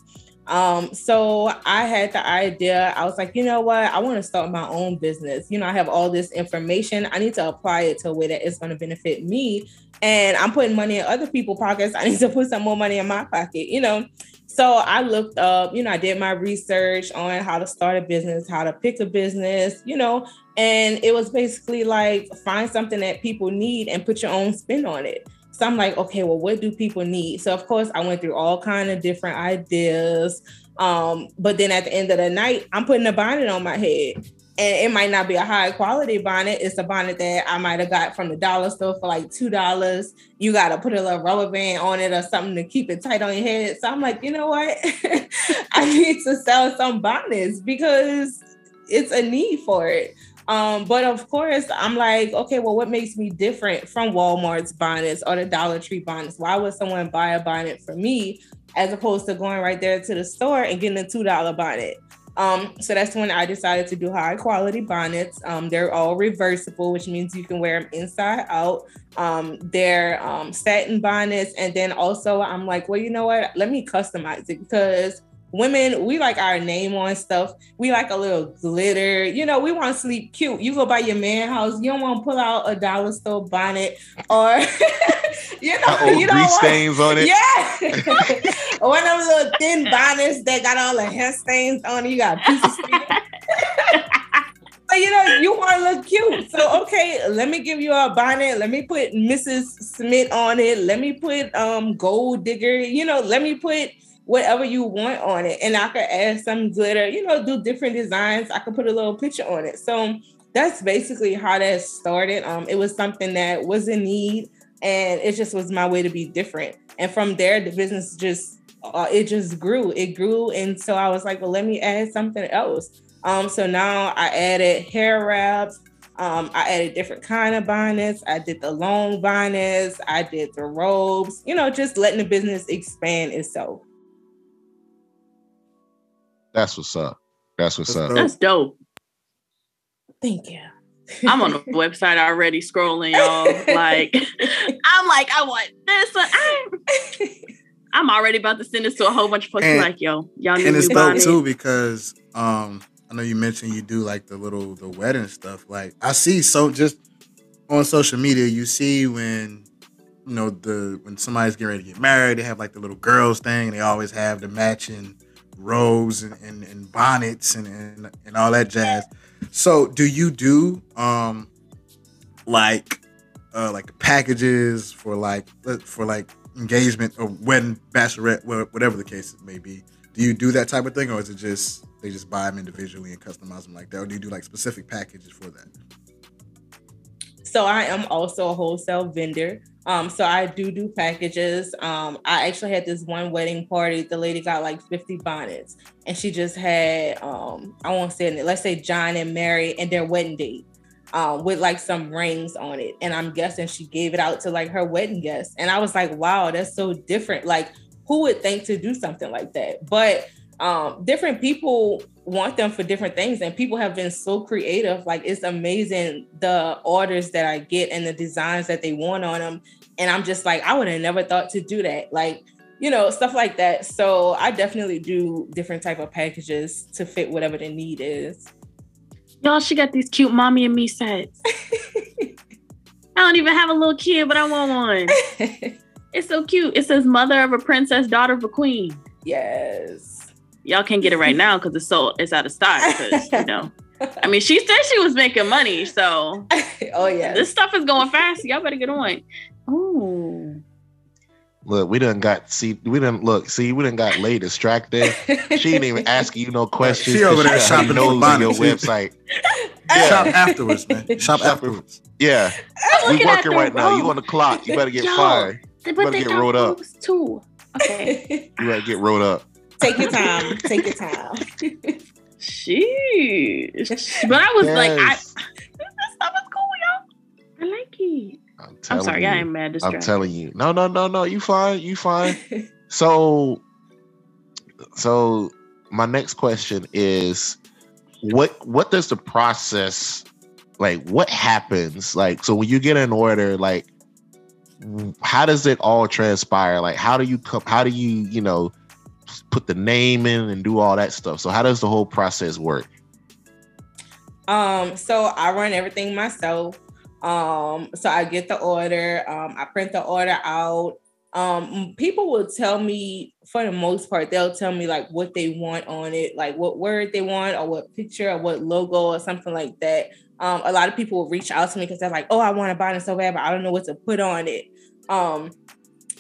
Speaker 5: Um, so I had the idea. I was like, you know what? I want to start my own business. You know, I have all this information. I need to apply it to a way that it's going to benefit me. And I'm putting money in other people's pockets. I need to put some more money in my pocket, you know. So I looked up, you know, I did my research on how to start a business, how to pick a business, you know, and it was basically like find something that people need and put your own spin on it. So I'm like, okay, well, what do people need? So of course, I went through all kind of different ideas. Um, but then at the end of the night, I'm putting a bonnet on my head. and it might not be a high quality bonnet. It's a bonnet that I might have got from the dollar store for like two dollars. You got to put a little rubber band on it or something to keep it tight on your head. So I'm like, you know what? I need to sell some bonnets because it's a need for it. Um, but of course, I'm like, okay, well, what makes me different from Walmart's bonnets or the Dollar Tree bonnets? Why would someone buy a bonnet for me as opposed to going right there to the store and getting a $2 bonnet? Um, so that's when I decided to do high quality bonnets. Um, they're all reversible, which means you can wear them inside out. Um, they're um, satin bonnets. And then also, I'm like, well, you know what? Let me customize it because women we like our name on stuff. We like a little glitter. You know we want to sleep cute. You go by your man house you don't want to pull out a dollar store bonnet or you know you
Speaker 2: grease
Speaker 5: want,
Speaker 2: stains on it.
Speaker 5: yeah. One of those little thin bonnets that got all the hair stains on it. You got a piece of skin. But you know you want to look cute. So okay let me give you a bonnet. Let me put mrs smith on it. Let me put um gold digger. You know let me put whatever you want on it. And I could add some glitter, you know, do different designs. I could put a little picture on it. So that's basically how that started. Um, it was something that was in need and it just was my way to be different. And from there, the business just, uh, it just grew. It grew. And so I was like, well, let me add something else. Um, so now I added hair wraps. Um, I added different kind of bonnets. I did the long bonnets. I did the robes. You know, just letting the business expand itself.
Speaker 2: That's what's up. That's what's up.
Speaker 4: That's dope.
Speaker 5: Thank you.
Speaker 4: I'm on the website already scrolling, y'all. Like, I'm like, I want this one. I'm, I'm already about to send this to a whole bunch of folks.
Speaker 3: And-
Speaker 4: like, yo, y'all need
Speaker 3: and it's
Speaker 4: new
Speaker 3: dope
Speaker 4: bonnet.
Speaker 3: too because um I know you mentioned you do like the little the wedding stuff. Like I see so just on social media, you see when you know the when somebody's getting ready to get married, they have like the little girls thing. And they always have the matching robes and, and, and bonnets and, and and all that jazz. So do you do um like uh like packages for like for like engagement or wedding bachelorette whatever the case may be? Do you do that type of thing or is it just they just buy them individually and customize them like that? Or do you do like specific packages for that
Speaker 5: So I am also a wholesale vendor. Um, so I do do packages. Um, I actually had this one wedding party. The lady got like 50 bonnets, and she just had um, I won't say it. Let's say John and Mary and their wedding date. Um, with like some rings on it. And I'm guessing she gave it out to like her wedding guests. And I was like, wow, that's so different. Like, who would think to do something like that? But um, different people want them for different things and people have been so creative like it's amazing the orders that i get and the designs that they want on them and i'm just like i would have never thought to do that like you know stuff like that so i definitely do different type of packages to fit whatever the need is
Speaker 4: Y'all, she got these cute mommy and me sets. I don't even have a little kid, but I want one. It's so cute. It says mother of a princess, daughter of a queen.
Speaker 5: yes
Speaker 4: Y'all can't get it right now because it's so it's out of stock. 'cause, you know, I mean, she said she was making money, so
Speaker 5: oh yeah
Speaker 4: this stuff is going fast. Y'all better get on. Oh,
Speaker 2: Look, we done got see we didn't look see we didn't got lay distracted. She ain't even asking you no questions.
Speaker 3: She over
Speaker 2: 'cause
Speaker 3: there
Speaker 2: got
Speaker 3: shopping for
Speaker 2: nose on your
Speaker 3: bonnets.
Speaker 2: website.
Speaker 3: shop afterwards man shop
Speaker 2: Shop-
Speaker 3: afterwards
Speaker 2: yeah. We working
Speaker 4: the
Speaker 2: right now. You on the clock. You better get
Speaker 4: Yo.
Speaker 2: fired.
Speaker 4: You
Speaker 2: better get rolled up.
Speaker 4: boobs too. Okay.
Speaker 2: You better get rolled up.
Speaker 5: Take your time take your time
Speaker 4: Sheesh. But I was like, I,
Speaker 2: Yes.
Speaker 4: this stuff is cool, y'all. I like it.
Speaker 2: I'm,
Speaker 4: I'm sorry,
Speaker 2: you.
Speaker 4: I am mad
Speaker 2: I'm telling you. No, no, no, no. You fine. You fine. So, so my next question is, what what does the process like? What happens like? So when you get an order, like, how does it all transpire? Like, how do you come? How do you you know put the name in and do all that stuff? So how does the whole process work?
Speaker 5: Um, so I run everything myself. Um, so I get the order, um, I print the order out. Um, people will tell me for the most part, they'll tell me like what they want on it, like what word they want, or what picture, or what logo, or something like that. Um, a lot of people will reach out to me because they're like, "Oh, I want to buy it so bad, but I don't know what to put on it." Um,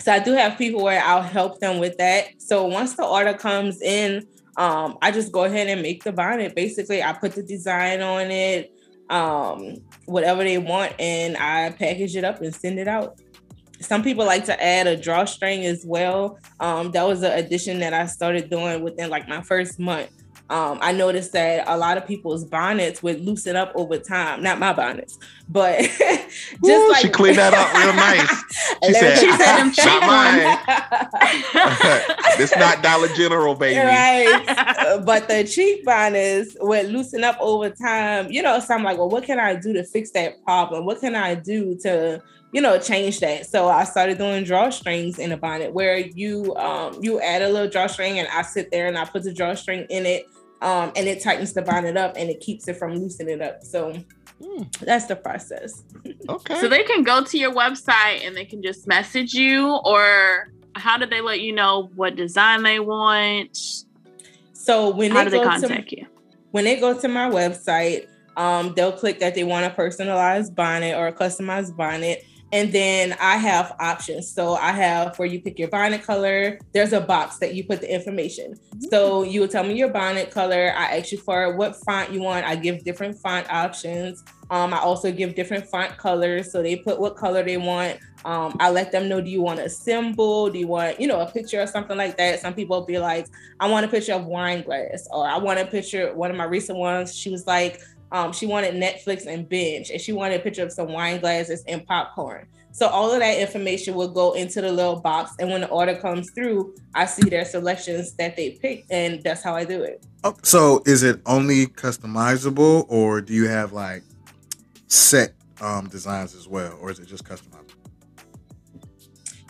Speaker 5: so I do have people where I'll help them with that. So once the order comes in, um, I just go ahead and make the bonnet. Basically, I put the design on it, um, whatever they want, and I package it up and send it out. Some people like to add a drawstring as well. Um, that was an addition that I started doing within like my first month um, I noticed that a lot of people's bonnets would loosen up over time. Not my bonnets, but just
Speaker 2: Ooh,
Speaker 5: like
Speaker 2: she cleaned that up real nice. She said,
Speaker 4: She said them
Speaker 2: "Not mine." this not Dollar General, baby.
Speaker 5: right. But the cheap bonnets would loosen up over time. You know, so I'm like, well, what can I do to fix that problem? What can I do to you know change that so i started doing drawstrings in a bonnet where you um you add a little drawstring and i sit there and i put the drawstring in it um and it tightens the bonnet up and it keeps it from loosening it up so
Speaker 2: Hmm.
Speaker 5: that's the process
Speaker 2: Okay.
Speaker 4: So they can go to your website and they can just message you, or how do they let you know what design they want?
Speaker 5: so when
Speaker 4: How
Speaker 5: they
Speaker 4: do they
Speaker 5: go
Speaker 4: contact
Speaker 5: to
Speaker 4: you?
Speaker 5: when they go to my website um they'll click that they want a personalized bonnet or a customized bonnet and then I have options. So I have where you pick your bonnet color. There's a box that you put the information. So you will tell me your bonnet color. I ask you for what font you want. I give different font options. Um, I also give different font colors. So they put what color they want. Um, I let them know, do you want a symbol? Do you want, you know, a picture or something like that? Some people will be like, I want a picture of wine glass, or I want a picture. One of my recent ones, she was like, um, she wanted Netflix and binge, and she wanted a picture of some wine glasses and popcorn. So all of that information will go into the little box, and when the order comes through, I see their selections that they picked, and that's how I do it.
Speaker 3: Oh, so is it only customizable, or do you have like set um, designs as well, or is it just customizable?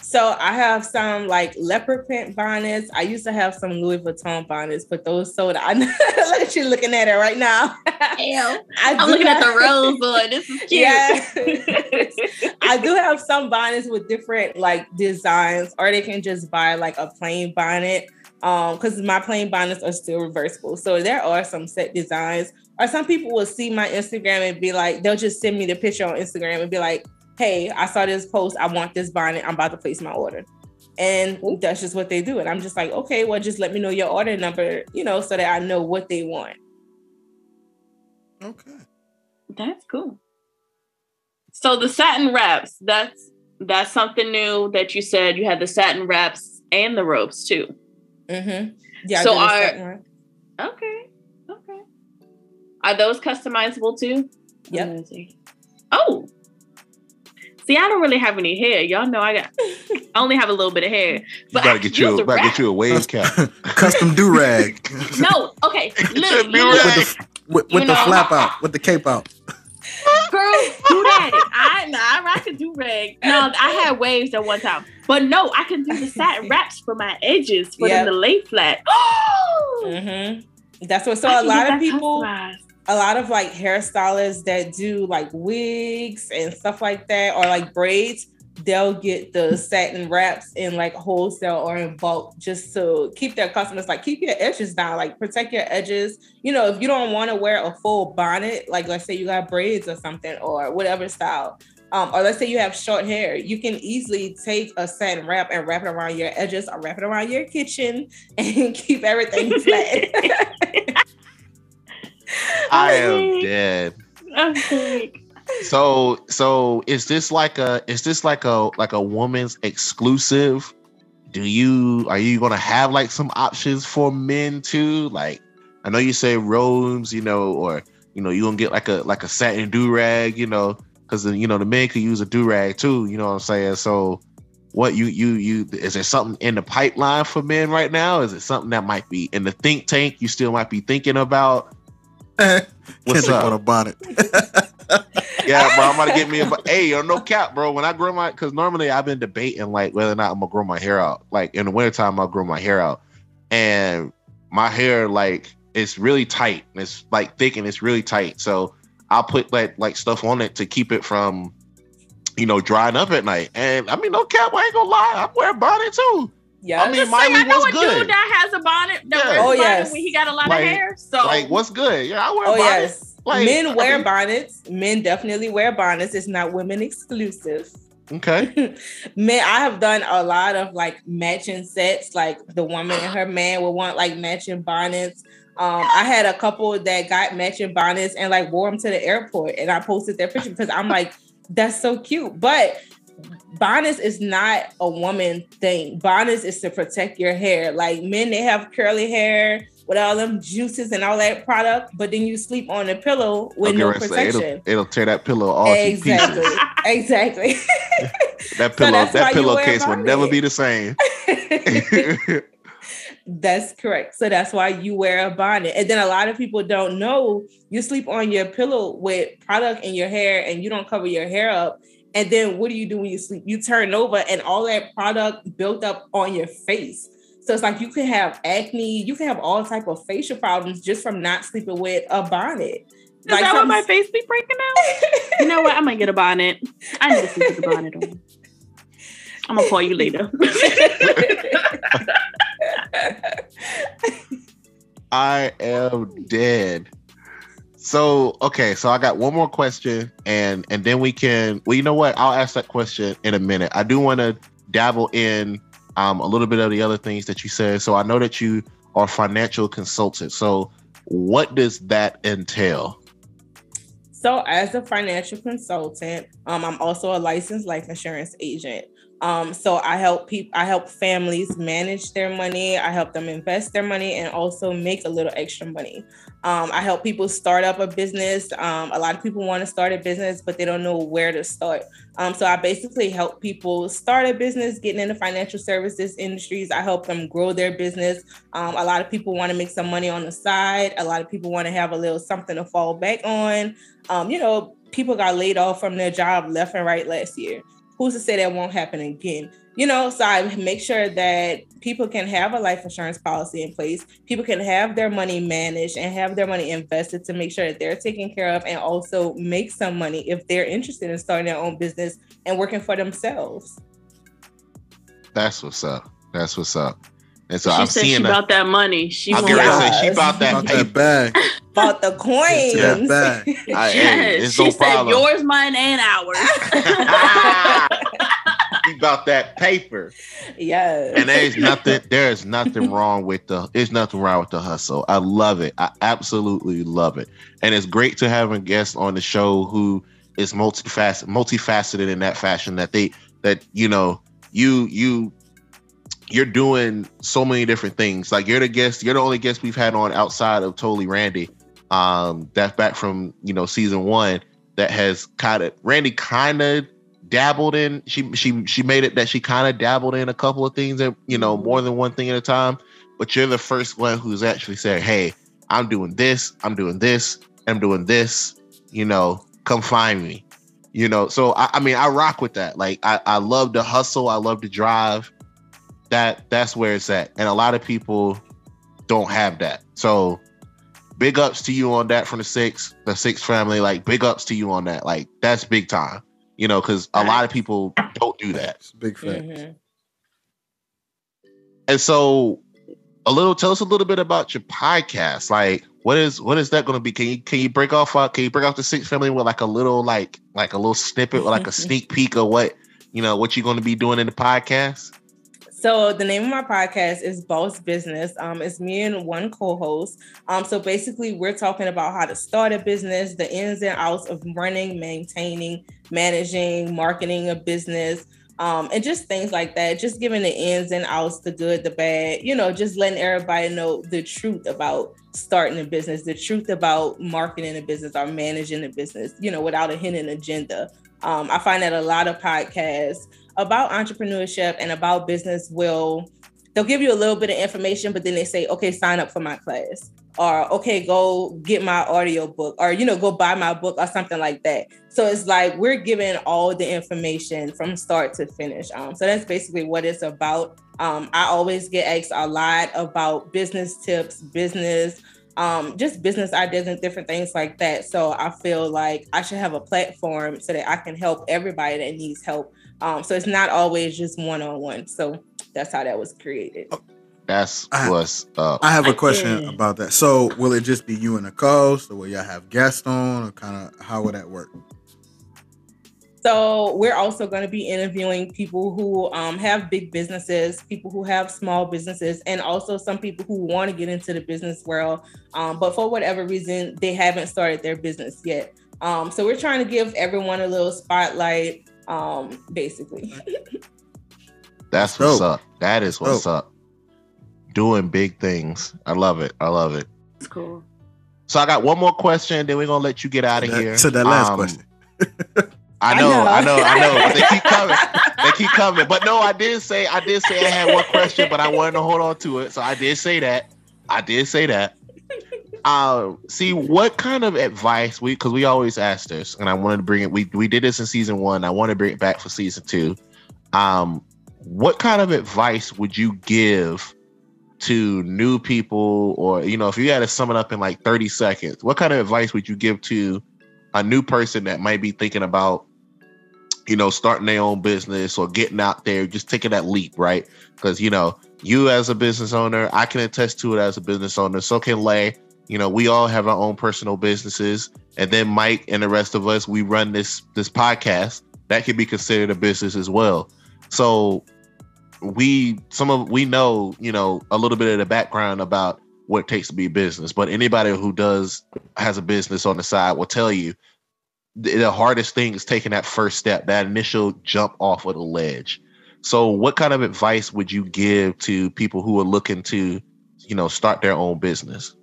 Speaker 5: So I have some like leopard print bonnets. I used to have some Louis Vuitton bonnets, but those sold out. Look at you looking at it right now. I
Speaker 4: I'm looking at the rose on. This is cute.
Speaker 5: Yeah. I do have some bonnets with different like designs, or they can just buy like a plain bonnet. Um, because my plain bonnets are still reversible. So there are some set designs. Or some people will see my Instagram and be like, they'll just send me the picture on Instagram and be like, hey, I saw this post. I want this bonnet. I'm about to place my order. And that's just what they do. And I'm just like, okay, well, just let me know your order number, you know, so that I know what they want.
Speaker 3: Okay.
Speaker 4: That's cool. So the satin wraps, that's that's something new that you said you had the satin wraps and the ropes too.
Speaker 5: Mm-hmm. Yeah.
Speaker 4: So
Speaker 5: do
Speaker 4: are-
Speaker 5: second.
Speaker 4: Okay. Okay. Are those customizable too?
Speaker 5: Yep.
Speaker 4: Let me see. Oh. See, I don't really have any hair. Y'all know I got I only have a little bit of hair.
Speaker 2: You
Speaker 4: But
Speaker 2: gotta get you,
Speaker 4: the
Speaker 2: better
Speaker 4: wrap.
Speaker 2: get you a wave cap.
Speaker 3: Custom do rag.
Speaker 4: No, okay. Look,
Speaker 2: Do
Speaker 4: you
Speaker 2: rag.
Speaker 4: look,
Speaker 3: with the, with, with the
Speaker 4: know-
Speaker 3: flap out, with the cape out.
Speaker 4: girl, do that. I nah, I can do rag. No, I had waves at one time, but no, I can do the satin wraps for my edges for
Speaker 5: Yep.
Speaker 4: them to lay flat.
Speaker 5: Mm-hmm. That's what. So
Speaker 4: I
Speaker 5: a lot of people,
Speaker 4: customized.
Speaker 5: A lot of like hairstylists that do like wigs and stuff like that, or like braids, they'll get the satin wraps in like wholesale or in bulk just to keep their customers like keep your edges down, like protect your edges. You know, if you don't want to wear a full bonnet, like let's say you got braids or something or whatever style. Um, or let's say you have short hair, you can easily take a satin wrap and wrap it around your edges or wrap it around your kitchen and keep everything flat.
Speaker 2: I am dead.
Speaker 4: I'm sick.
Speaker 2: So so is this like a is this like a like a woman's exclusive? Do you are you gonna have like some options for men too? Like I know you say robes, you know, or you know, you gonna get like a like a satin do rag, you know, because you know the men could use a do rag too, you know what I'm saying? So what you you you is there something in the pipeline for men right now? Is it something that might be in the think tank you still might be thinking about? What's
Speaker 3: Kendrick
Speaker 2: up?
Speaker 3: on a bonnet.
Speaker 2: Yeah, bro, I'm about to get me a. Hey, yo, no cap, bro. When I grow my, because normally I've been debating like whether or not I'm gonna grow my hair out. Like in the wintertime, I'll grow my hair out, and my hair like it's really tight. It's like thick and it's really tight. So I'll put like like stuff on it to keep it from, you know, drying up at night. And I mean, no cap, I ain't gonna lie, I wear a bonnet too.
Speaker 5: Yeah.
Speaker 2: I mean,
Speaker 4: Just say,
Speaker 2: Miley
Speaker 4: I know
Speaker 2: was
Speaker 4: a
Speaker 2: good.
Speaker 4: dude that has a bonnet. That
Speaker 2: Yeah.
Speaker 4: wears
Speaker 5: Oh, yes.
Speaker 4: when he got a lot
Speaker 2: Like-
Speaker 4: of hair. So
Speaker 2: Like, what's good? Yeah, I wear a
Speaker 5: Oh
Speaker 2: bonnet.
Speaker 5: yes.
Speaker 2: Like,
Speaker 5: Men
Speaker 2: I
Speaker 5: wear
Speaker 2: mean-
Speaker 5: bonnets. Men definitely wear bonnets. It's not women exclusive.
Speaker 2: Okay.
Speaker 5: Man, I have done a lot of like matching sets. Like the woman and her man will want like matching bonnets. Um, I had a couple that got matching bonnets and like wore them to the airport, and I posted their picture because I'm like, that's so cute. But bonnets is not a woman thing. Bonnets is to protect your hair. Like men, they have curly hair with all them juices and all that product, but then you sleep on a pillow with
Speaker 2: Okay,
Speaker 5: no
Speaker 2: right, so
Speaker 5: protection.
Speaker 2: it'll, it'll tear that pillow all to
Speaker 5: exactly,
Speaker 2: pieces.
Speaker 5: exactly.
Speaker 2: That pillow,
Speaker 5: why
Speaker 2: that
Speaker 5: you wear a
Speaker 2: pillowcase will never be the same.
Speaker 5: That's correct. So that's why you wear a bonnet. And then a lot of people don't know you sleep on your pillow with product in your hair and you don't cover your hair up. And then what do you do when you sleep? You turn over and all that product built up on your face. So it's like you can have acne, you can have all type of facial problems just from not sleeping with a bonnet.
Speaker 4: Is that what
Speaker 5: some-
Speaker 4: my face be breaking out? you know what? I'm gonna get a bonnet. I need to sleep with the bonnet on. I'm gonna call you later.
Speaker 2: I am dead. So okay, so I got one more question, and and then we can. Well, you know what? I'll ask that question in a minute. I do want to dabble in um, a little bit of the other things that you said. So I know that you are financial consultant. So what does that entail?
Speaker 5: So, as a financial consultant, um, I'm also a licensed life insurance agent. Um, so I help people, I help families manage their money. I help them invest their money and also make a little extra money. Um, I help people start up a business. Um, a lot of people want to start a business, but they don't know where to start. Um, so I basically help people start a business, getting into financial services industries. I help them grow their business. Um, a lot of people want to make some money on the side. A lot of people want to have a little something to fall back on. Um, you know, people got laid off from their job left and right last year. Who's to say that won't happen again? You know, so I make sure that people can have a life insurance policy in place. People can have their money managed and have their money invested to make sure that they're taken care of and also make some money if they're interested in starting their own business and working for themselves.
Speaker 2: That's what's up. That's what's up. And so
Speaker 4: she
Speaker 2: I'm
Speaker 4: said she
Speaker 2: seeing that.
Speaker 4: that money. She
Speaker 2: I'm
Speaker 4: wants
Speaker 2: ready to say she bought that
Speaker 3: About
Speaker 2: paper.
Speaker 3: that bag.
Speaker 5: Bought the coins.
Speaker 3: Yeah, bag.
Speaker 2: I, hey,
Speaker 4: Yes,
Speaker 2: it's
Speaker 4: she
Speaker 2: no
Speaker 4: said
Speaker 2: problem.
Speaker 4: yours, mine, and ours.
Speaker 2: She bought that paper.
Speaker 5: yes.
Speaker 2: and there's nothing there is nothing wrong with the there's nothing wrong with the hustle i love it i absolutely love it and it's great to have a guest on the show who is multifaceted multifaceted in that fashion that they that you know you you you're doing so many different things. Like you're the guest you're the only guest we've had on outside of totally randy. Um that's back from you know season one that has kind of randy kind of dabbled in she she she made it that she kind of dabbled in a couple of things and you know more than one thing at a time. But you're the first one who's actually said hey i'm doing this i'm doing this i'm doing this you know come find me. You know so i, I mean i rock with that. Like I, I love the hustle i love to drive that that's where it's at. And a lot of people don't have that. So big ups to you on that from the six the six family. Like big ups to you on that. Like that's big time. You know because a lot of people don't do that.
Speaker 3: It's a big fact.
Speaker 5: Mhm.
Speaker 2: and so a little tell us a little bit about your podcast. Like what is what is that going to be? Can you can you break off uh, can you break off the six family with like a little like like a little snippet or like a sneak peek of what you know what you're going to be doing in the podcast
Speaker 5: So the name of my podcast is Boss Business. Um, it's me and one co-host. Um, so basically, we're talking about how to start a business, the ins and outs of running, maintaining, managing, marketing a business, um, and just things like that. Just giving the ins and outs, the good, the bad. You know, just letting everybody know the truth about starting a business, the truth about marketing a business or managing a business. You know, without a hidden agenda. Um, I find that a lot of podcasts about entrepreneurship and about business will they'll give you a little bit of information but then they say okay sign up for my class. Or okay go get my audio book. Or you know go buy my book or something like that. So it's like we're giving all the information from start to finish. Um, so that's basically what it's about. Um, i always get asked a lot about business tips business um, just business ideas and different things like that. So i feel like i should have a platform so that i can help everybody that needs help um, so it's not always just one on one. So that's how that was created.
Speaker 2: that's
Speaker 3: I-
Speaker 2: what's up
Speaker 3: I have a question
Speaker 4: did.
Speaker 3: about that. So, will it just be you and a co-host, or will y'all have guests on, or kind of how would that work?
Speaker 5: So we're also going to be interviewing people who um, have big businesses, people who have small businesses, and also some people who want to get into the business world, um, but for whatever reason they haven't started their business yet. Um, so we're trying to give everyone a little spotlight, um, basically.
Speaker 2: That's what's up. That is what's up. Doing big things. I love it. I love it.
Speaker 4: It's cool.
Speaker 2: So I got one more question, then we're gonna let you get out of here.
Speaker 3: to that last
Speaker 2: Um,
Speaker 3: question.
Speaker 2: I
Speaker 5: I
Speaker 2: know,
Speaker 5: know.
Speaker 2: I know, I know. They keep coming. They keep coming. But no, I did say I did say I had one question, but I wanted to hold on to it. So I did say that. I did say that. Um, see what kind of advice we because we always ask this, and I wanted to bring it. We we did this in season one. I want to bring it back for season two. Um, what kind of advice would you give to new people, or you know, if you had to sum it up in like thirty seconds, what kind of advice would you give to a new person that might be thinking about you know starting their own business or getting out there just taking that leap right because you know you as a business owner i can attest to it as a business owner so can lay you know we all have our own personal businesses. And then mike and the rest of us we run this this podcast that could be considered a business as well. So we some of we know you know a little bit of the background about what it takes to be a business. But anybody who does has a business on the side will tell you the, the hardest thing is taking that first step that initial jump off of the ledge. So what kind of advice would you give to people who are looking to you know start their own business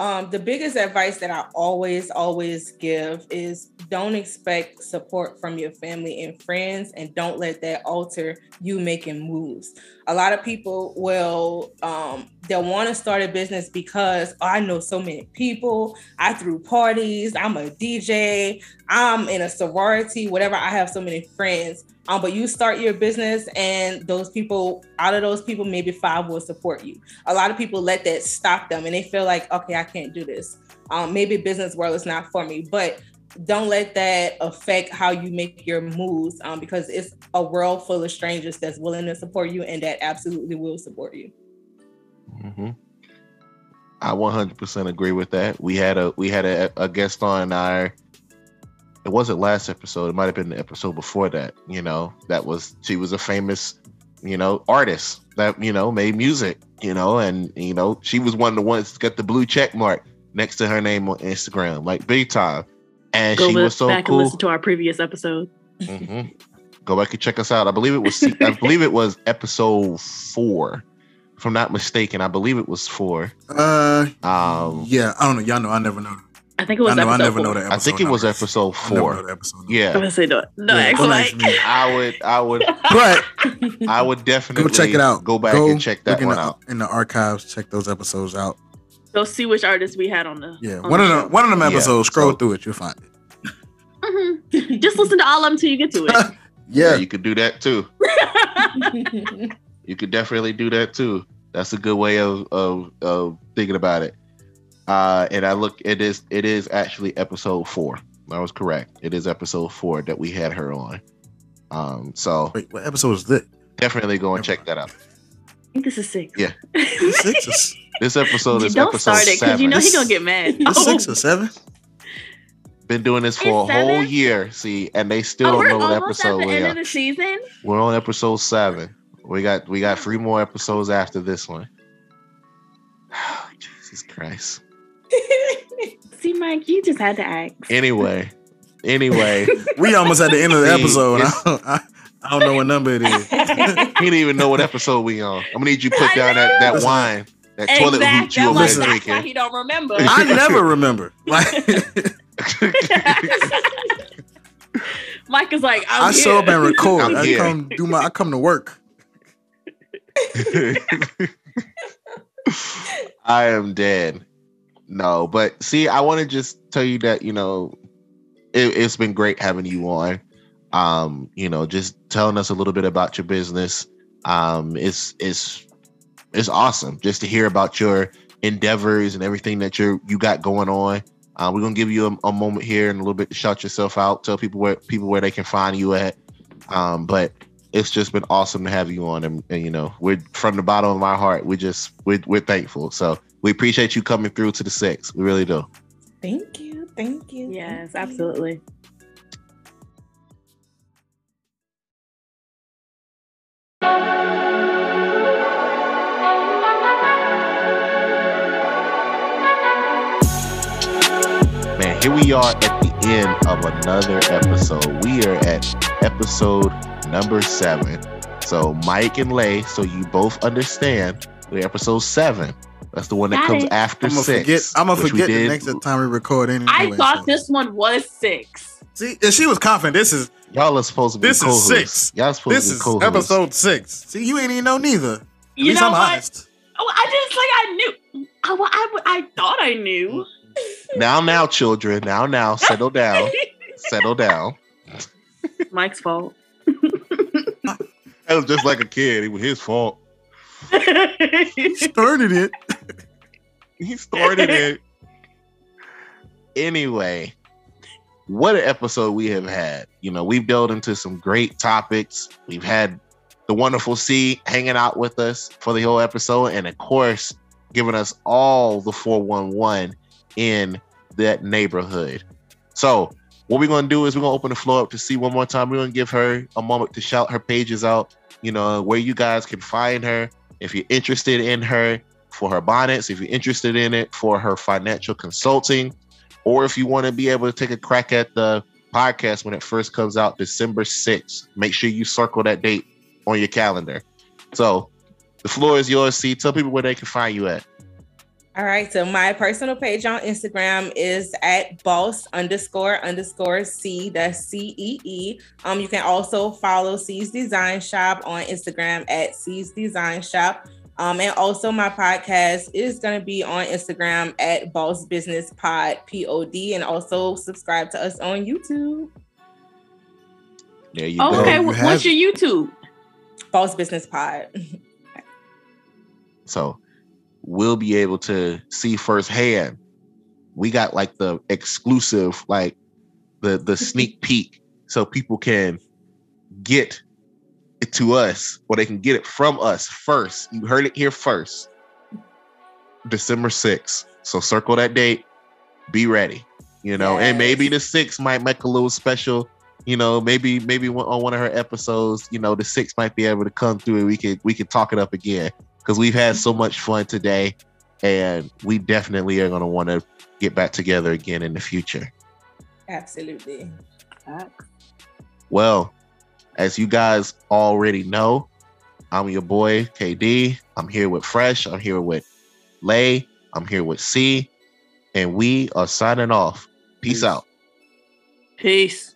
Speaker 5: Um, the biggest advice that I always, always give is don't expect support from your family and friends, and don't let that alter you making moves. A lot of people will um, they'll want to start a business because oh, I know so many people. I threw parties. I'm a DJ. I'm in a sorority. Whatever. I have so many friends. Um, but you start your business, and those people, out of those people, maybe five will support you a lot of people let that stop them and they feel like okay i can't do this um, maybe business world is not for me but don't let that affect how you make your moves um, because it's a world full of strangers that's willing to support you and that absolutely will support you
Speaker 2: hmm I 100% agree with that. We had a we had a, a guest on our. It wasn't last episode. It might have been the episode before that. You know, that was she was a famous, you know, artist that you know made music. You know, and you know she was one of the ones that got the blue check mark next to her name on Instagram, like big time. And
Speaker 4: Go
Speaker 2: she
Speaker 4: li-
Speaker 2: was so
Speaker 4: back
Speaker 2: cool.
Speaker 4: and listen to our previous episode.
Speaker 2: hmm Go back and check us out. I believe it was I believe it was episode four, if I'm not mistaken. I believe it was four.
Speaker 3: Uh,
Speaker 2: Um,
Speaker 3: yeah, I don't know. Y'all know I never know.
Speaker 4: I think it was.
Speaker 3: I
Speaker 4: was
Speaker 3: know I
Speaker 4: episode
Speaker 3: never
Speaker 4: four.
Speaker 3: know the episode.
Speaker 2: I think it was
Speaker 3: numbers.
Speaker 2: episode
Speaker 3: I never know
Speaker 2: four.
Speaker 3: the episode. numbers.
Speaker 4: I'm
Speaker 2: Yeah,
Speaker 4: gonna say no, no,
Speaker 3: Yeah,
Speaker 4: ask
Speaker 3: don't
Speaker 4: Mike.
Speaker 3: ask me.
Speaker 2: I would, I would,
Speaker 3: But
Speaker 2: I would definitely
Speaker 3: go check it out.
Speaker 2: Go back
Speaker 3: Go
Speaker 2: and check that
Speaker 3: in
Speaker 2: one
Speaker 3: the,
Speaker 2: out.
Speaker 3: in the archives. Check those episodes out.
Speaker 4: Go see which artists we had on the.
Speaker 3: Yeah,
Speaker 4: on
Speaker 3: one
Speaker 4: the
Speaker 3: of
Speaker 4: show.
Speaker 3: them. One of them
Speaker 2: Yeah,
Speaker 3: episodes. Scroll
Speaker 2: so-
Speaker 3: through it. You'll find it.
Speaker 4: Mm-hmm. Just listen to all of them till you get to it.
Speaker 2: Yeah,
Speaker 3: Yeah,
Speaker 2: you could do that too. You could definitely do that too. That's a good way of of, of thinking about it. Uh, and I look, it is it is actually episode four. I was correct. It is episode four that we had her on. Um, so
Speaker 3: Wait, what episode is this?
Speaker 2: definitely go and check that out.
Speaker 4: I think this is six.
Speaker 2: Yeah.
Speaker 3: Six or,
Speaker 2: This episode is
Speaker 4: Don't
Speaker 2: episode
Speaker 4: start it because
Speaker 2: seven.
Speaker 4: you know he gonna get mad.
Speaker 3: this six or seven?
Speaker 2: Been doing this for a
Speaker 4: It's
Speaker 2: whole year. See, and they still
Speaker 4: Oh,
Speaker 2: don't
Speaker 4: we're
Speaker 2: know what
Speaker 4: almost at
Speaker 2: episode
Speaker 4: the
Speaker 2: we
Speaker 4: end
Speaker 2: are.
Speaker 4: of the season.
Speaker 2: We're on episode seven. We got we got three more episodes after this one. Oh, Jesus Christ.
Speaker 4: See, Mike, you just had to ask.
Speaker 2: Anyway, anyway,
Speaker 3: We almost at the end of the
Speaker 2: See,
Speaker 3: episode.
Speaker 2: it's-
Speaker 3: I, I, I don't know what number it is.
Speaker 2: he didn't even know what episode we on. I'm gonna need you to put down that, that wine, that toilet
Speaker 4: Exactly.
Speaker 2: hooch you
Speaker 4: That's
Speaker 2: over
Speaker 4: why-
Speaker 2: there
Speaker 3: Listen.
Speaker 4: why
Speaker 2: drinking.
Speaker 4: he don't remember.
Speaker 3: I never remember. Like
Speaker 4: Mike is like, I'm
Speaker 3: I
Speaker 4: here.
Speaker 3: show up and record.
Speaker 2: I'm
Speaker 3: I
Speaker 2: here.
Speaker 3: come do my. I come to work.
Speaker 2: I am dead. No, but see, I want to just tell you that you know it, it's been great having you on. Um, you know, just telling us a little bit about your business. Um, it's it's it's awesome just to hear about your endeavors and everything that you're you got going on. Uh, we're gonna give you a, a moment here and a little bit to shout yourself out, tell people where people where they can find you at. Um, but it's just been awesome to have you on, and, and you know, we're from the bottom of my heart. We just we're, we're thankful. So we appreciate you coming through to the sex. We really do.
Speaker 5: Thank you. Thank you.
Speaker 4: Yes,
Speaker 5: thank absolutely. You.
Speaker 4: Man,
Speaker 2: here we are at the end of another episode. We are at episode number seven. So, Mike and Lay, so you both understand, we're episode seven. That's the one that
Speaker 4: Got
Speaker 2: comes
Speaker 4: it.
Speaker 2: after
Speaker 3: I'm gonna
Speaker 2: six.
Speaker 3: forget. I'm gonna forget the
Speaker 2: did-
Speaker 3: next time we record. Anyway,
Speaker 4: I thought
Speaker 3: so-
Speaker 4: this one was six.
Speaker 3: See, and she was confident. This is
Speaker 2: Y'all are supposed to be
Speaker 3: This is
Speaker 2: co-hosts.
Speaker 3: six.
Speaker 2: Y'all supposed
Speaker 3: this
Speaker 2: to be
Speaker 3: is
Speaker 2: co-hosts.
Speaker 3: episode six. See, you ain't even know neither. At
Speaker 4: You
Speaker 3: least
Speaker 4: know
Speaker 3: I'm
Speaker 4: what?
Speaker 3: honest.
Speaker 4: Oh, I just like I knew. I, well, I, I thought I knew.
Speaker 2: Now, now, children. Now, now, settle down. settle down.
Speaker 4: Mike's fault.
Speaker 2: That was just like a kid. It was his fault.
Speaker 3: Started it.
Speaker 2: He started it. Anyway, what an episode we have had. You know, we've delved into some great topics. We've had the wonderful C hanging out with us for the whole episode, and of course, giving us all the 411 in that neighborhood. So, what we're gonna do is we're gonna open the floor up to see one more time. We're gonna give her a moment to shout her pages out, you know, where you guys can find her. If you're interested in her for her bonnets, if you're interested in it for her financial consulting, or if you want to be able to take a crack at the podcast when it first comes out, December 6th, make sure you circle that date on your calendar. So the floor is yours. See, tell people where they can find you at.
Speaker 5: All right. So my personal page on Instagram is at boss underscore underscore C. That's C E E. Um, you can also follow C's Design Shop on Instagram at C's Design Shop. Um, and also my podcast is gonna be on Instagram at Boss Business Pod P O D, and also subscribe to us on YouTube.
Speaker 2: There you
Speaker 4: Oh,
Speaker 2: go.
Speaker 4: okay,
Speaker 3: you
Speaker 4: wh-
Speaker 3: have
Speaker 4: what's your YouTube?
Speaker 5: Boss Business Pod.
Speaker 2: So we'll be able to see firsthand. We got like the exclusive, like the the sneak peek, so people can get it to us, or they can get it from us first. You heard it here first. December 6th. So circle that date. Be ready. You know, and maybe the 6th might make a little special. You know, maybe maybe on one of her episodes, you know, the 6th might be able to come through and we could we could talk it up again because we've had so much fun today and we definitely are going to want to get back together again in the future
Speaker 5: Absolutely.
Speaker 2: well as you guys already know i'm your boy kd i'm here with fresh. I'm here with lay. I'm here with c. And we are signing off. Peace
Speaker 3: Peace.
Speaker 2: out.
Speaker 4: Peace.